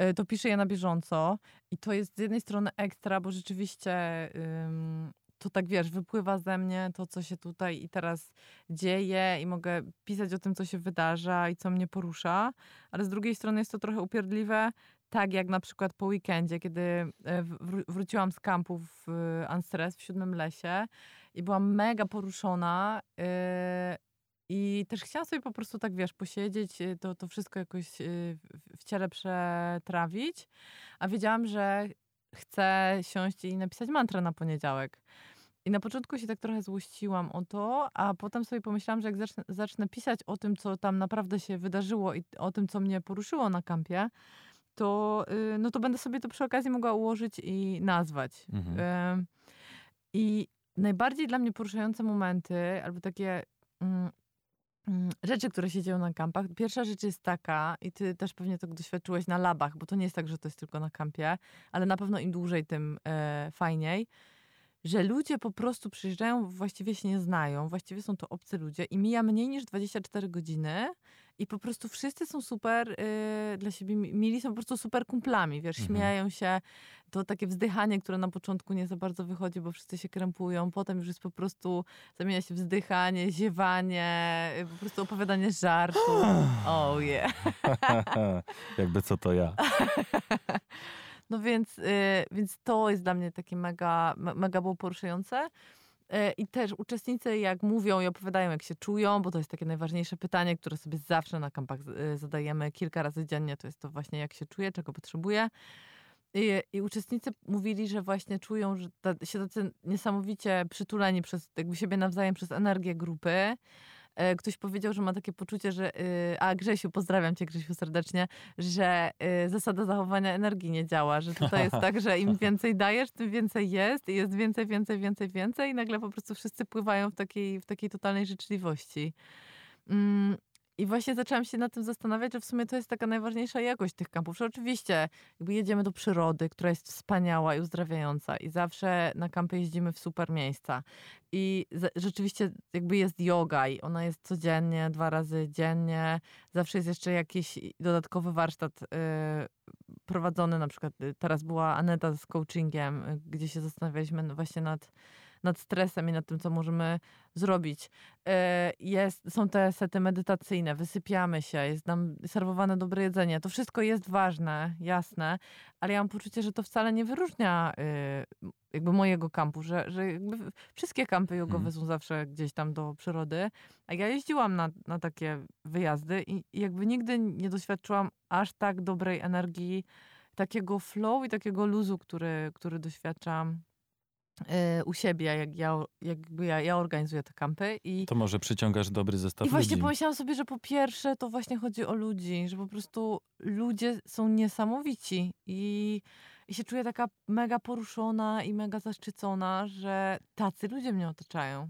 y, to piszę je na bieżąco. I to jest z jednej strony ekstra, bo rzeczywiście to tak wiesz, wypływa ze mnie to, co się tutaj i teraz dzieje, i mogę pisać o tym, co się wydarza i co mnie porusza. Ale z drugiej strony jest to trochę upierdliwe, tak jak na przykład po weekendzie, kiedy e, wró- wróciłam z kampu w Anstres w Siódmym Lesie i byłam mega poruszona e, i też chciałam sobie po prostu tak, wiesz, posiedzieć, e, to, to wszystko jakoś w ciele przetrawić, a wiedziałam, że chcę siąść i napisać mantrę na poniedziałek. I na początku się tak trochę złościłam o to, a potem sobie pomyślałam, że jak zacznę, zacznę pisać o tym, co tam naprawdę się wydarzyło i o tym, co mnie poruszyło na kampie, to, y, no to będę sobie to przy okazji mogła ułożyć i nazwać. Mhm. I najbardziej dla mnie poruszające momenty, albo takie mm, mm, rzeczy, które się dzieją na kampach. Pierwsza rzecz jest taka, i ty też pewnie to doświadczyłeś na labach, bo to nie jest tak, że to jest tylko na kampie, ale na pewno im dłużej, tym e, fajniej, że ludzie po prostu przyjeżdżają, właściwie się nie znają, właściwie są to obcy ludzie i mija mniej niż 24 godziny i po prostu wszyscy są super y, dla siebie, mi- mili są po prostu super kumplami, wiesz, Mhm. śmieją się, to takie wzdychanie, które na początku nie za bardzo wychodzi, bo wszyscy się krępują, potem już jest po prostu, zamienia się wzdychanie, ziewanie, y, po prostu opowiadanie żartu. Oh yeah. Jakby co to ja. No więc, y, więc to jest dla mnie takie mega, me- mega było poruszające. Y, I też uczestnicy jak mówią i opowiadają, jak się czują, bo to jest takie najważniejsze pytanie, które sobie zawsze na kampach y, zadajemy kilka razy dziennie, to jest to właśnie jak się czuję, czego potrzebuję. I, I uczestnicy mówili, że właśnie czują, że ta, się tacy niesamowicie przytuleni przez jakby siebie nawzajem przez energię grupy. E, Ktoś powiedział, że ma takie poczucie, że. y, A Grzesiu, pozdrawiam cię, Grzesiu, serdecznie, że y, zasada zachowania energii nie działa, że tutaj jest tak, że im więcej dajesz, tym więcej jest i jest więcej, więcej, więcej, więcej i nagle po prostu wszyscy pływają w takiej, w takiej totalnej życzliwości. Mm, I właśnie zaczęłam się nad tym zastanawiać, że w sumie to jest taka najważniejsza jakość tych kampów. Że oczywiście jakby jedziemy do przyrody, która jest wspaniała i uzdrawiająca i zawsze na kampy jeździmy w super miejsca. I rzeczywiście jakby jest yoga i ona jest codziennie, dwa razy dziennie. Zawsze jest jeszcze jakiś dodatkowy warsztat y, prowadzony. Na przykład y, teraz była Aneta z coachingiem, y, gdzie się zastanawialiśmy właśnie nad nad stresem i nad tym, co możemy zrobić. E, jest, są te sety medytacyjne, wysypiamy się, jest nam serwowane dobre jedzenie. To wszystko jest ważne, jasne, ale ja mam poczucie, że to wcale nie wyróżnia y, jakby mojego kampu, że, że wszystkie kampy jogowe hmm. są zawsze gdzieś tam do przyrody. A ja jeździłam na, na takie wyjazdy i, jakby nigdy nie doświadczyłam aż tak dobrej energii, takiego flow i takiego luzu, który, który doświadczam u siebie, jak ja, jakby ja, ja organizuję te kampy. I, to może przyciągasz dobry zestaw I właśnie ludzi. pomyślałam sobie, że po pierwsze to właśnie chodzi o ludzi, że po prostu ludzie są niesamowici i, i się czuję taka mega poruszona i mega zaszczycona, że tacy ludzie mnie otaczają.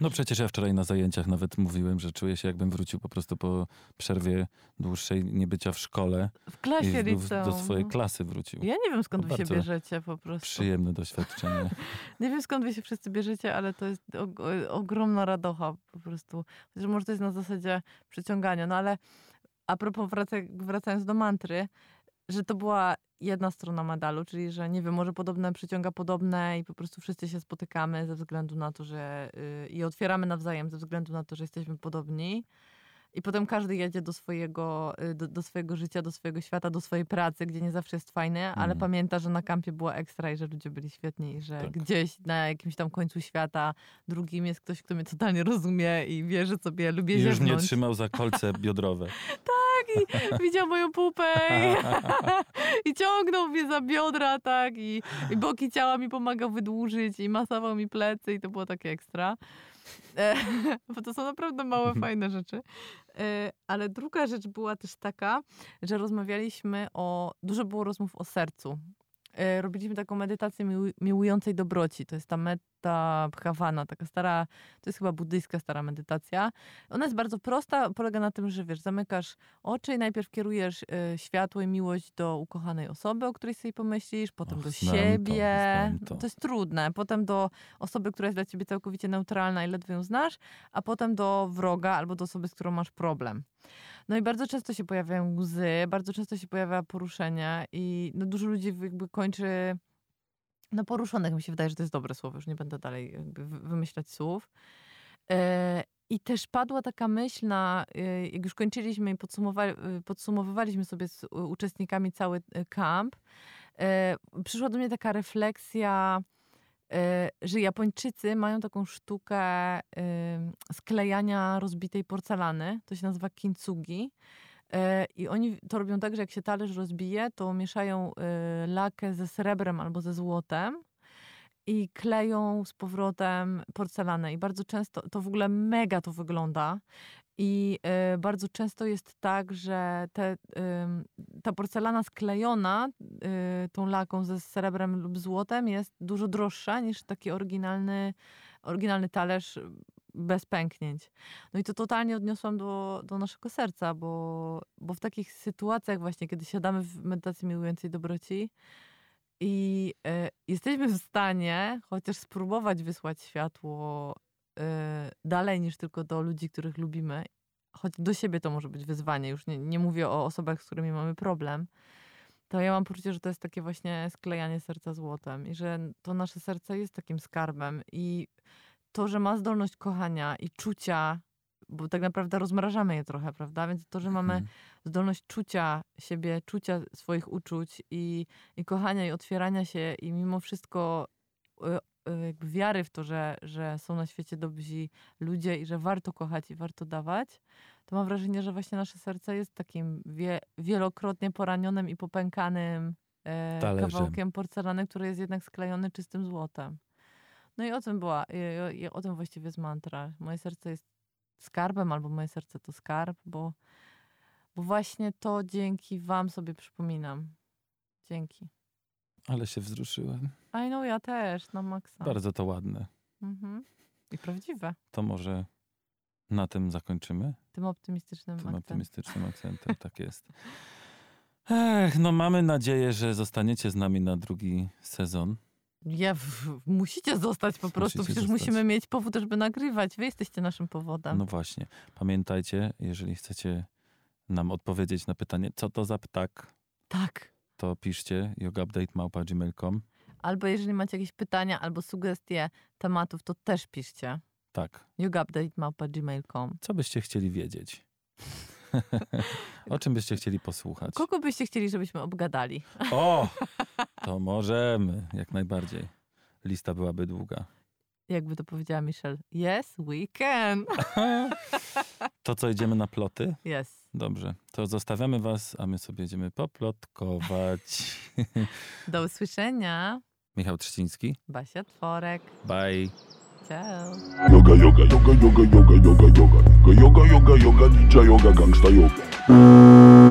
No przecież ja wczoraj na zajęciach nawet mówiłem, że czuję się jakbym wrócił po prostu po przerwie dłuższej niebycia w szkole. W klasie i do, do swojej klasy wrócił. Ja nie wiem skąd wy się bierzecie po prostu. Przyjemne doświadczenie. nie wiem skąd wy się wszyscy bierzecie, ale to jest ogromna radocha po prostu. Chociaż może to jest na zasadzie przyciągania. No ale a propos wracając do mantry, że to była jedna strona medalu, czyli że nie wiem, może podobne przyciąga podobne i po prostu wszyscy się spotykamy ze względu na to, że yy, i otwieramy nawzajem ze względu na to, że jesteśmy podobni. I potem każdy jedzie do swojego, y, do, do, swojego życia, do swojego świata, do swojej pracy, gdzie nie zawsze jest fajne, ale mm. pamięta, że na kampie było ekstra i że ludzie byli świetni i że tak. gdzieś na jakimś tam końcu świata drugim jest ktoś, kto mnie totalnie rozumie i wie, że sobie lubię I już nie trzymał za kolce biodrowe. tak, i widział moją pupę i, i ciągnął mnie za biodra, tak, i, i boki ciała mi pomagał wydłużyć i masował mi plecy i to było takie ekstra. E, bo to są naprawdę małe, mhm. fajne rzeczy. E, ale druga rzecz była też taka, że rozmawialiśmy o. Dużo było rozmów o sercu. E, robiliśmy taką medytację miłującej dobroci. To jest ta metta bhawana, taka stara, to jest chyba buddyjska stara medytacja. Ona jest bardzo prosta, polega na tym, że wiesz, zamykasz oczy i najpierw kierujesz y, światło i miłość do ukochanej osoby, o której sobie pomyślisz, potem Och, do siebie. To, to. to jest trudne. Potem do osoby, która jest dla ciebie całkowicie neutralna i ledwo ją znasz, a potem do wroga albo do osoby, z którą masz problem. No i bardzo często się pojawiają łzy, bardzo często się pojawia poruszenie i no dużo ludzi jakby kończy no poruszonych. Mi się wydaje, że to jest dobre słowo, już nie będę dalej wymyślać słów. E, I też padła taka myśl na, e, jak już kończyliśmy i e, podsumowywaliśmy sobie z uczestnikami cały kamp, przyszła do mnie taka refleksja, E, że Japończycy mają taką sztukę sklejania rozbitej porcelany. To się nazywa kintsugi. E, I oni to robią tak, że jak się talerz rozbije, to mieszają e, lakę ze srebrem albo ze złotem i kleją z powrotem porcelanę. I bardzo często, to w ogóle mega to wygląda. I y, bardzo często jest tak, że te, y, ta porcelana sklejona y, tą laką ze srebrem lub złotem jest dużo droższa niż taki oryginalny, oryginalny talerz bez pęknięć. No i to totalnie odniosłam do, do naszego serca, bo, bo w takich sytuacjach właśnie, kiedy siadamy w medytacji miłującej dobroci i jesteśmy w stanie chociaż spróbować wysłać światło Y, dalej niż tylko do ludzi, których lubimy. Choć do siebie to może być wyzwanie, już nie, nie mówię o osobach, z którymi mamy problem. To ja mam poczucie, że to jest takie właśnie sklejanie serca złotem i że to nasze serce jest takim skarbem i to, że ma zdolność kochania i czucia, bo tak naprawdę rozmrażamy je trochę, prawda? Więc to, że mamy hmm. zdolność czucia siebie, czucia swoich uczuć i, i kochania i otwierania się i mimo wszystko y, Y, jakby wiary w to, że, że są na świecie dobrzy ludzie i że warto kochać i warto dawać, to mam wrażenie, że właśnie nasze serce jest takim wie, wielokrotnie poranionym i popękanym e, kawałkiem porcelany, który jest jednak sklejony czystym złotem. No i o tym była, i, i o tym właściwie jest mantra. Moje serce jest skarbem, albo moje serce to skarb, bo, bo właśnie to dzięki wam sobie przypominam. Dzięki. Ale się wzruszyłem. I know, ja też, na maksa. Bardzo to ładne. Mhm. I prawdziwe. To może na tym zakończymy? tym optymistycznym tym akcentem. optymistycznym akcentem, tak jest. Ech, no mamy nadzieję, że zostaniecie z nami na drugi sezon. Ja, w, musicie zostać po prostu, Musicie przecież zostać. musimy mieć powód, żeby nagrywać. Wy jesteście naszym powodem. No właśnie. Pamiętajcie, jeżeli chcecie nam odpowiedzieć na pytanie, co to za ptak, Tak. To piszcie yogaupdate.gmail.com. Albo jeżeli macie jakieś pytania albo sugestie tematów, to też piszcie. Tak. yogaupdate.gmail.com Co byście chcieli wiedzieć? o czym byście chcieli posłuchać? Kogo byście chcieli, żebyśmy obgadali? O! To możemy, jak najbardziej. Lista byłaby długa. Jakby to powiedziała Michelle. Yes, we can. To co, idziemy na ploty? Yes. Dobrze. To zostawiamy was, a my sobie idziemy poplotkować. Do usłyszenia. Michał Trzciński. Basia Tworek. Bye. Ciao. Yoga, yoga, yoga, yoga, yoga, yoga, yoga. Yoga, yoga, yoga, ninja yoga, gangsta yoga.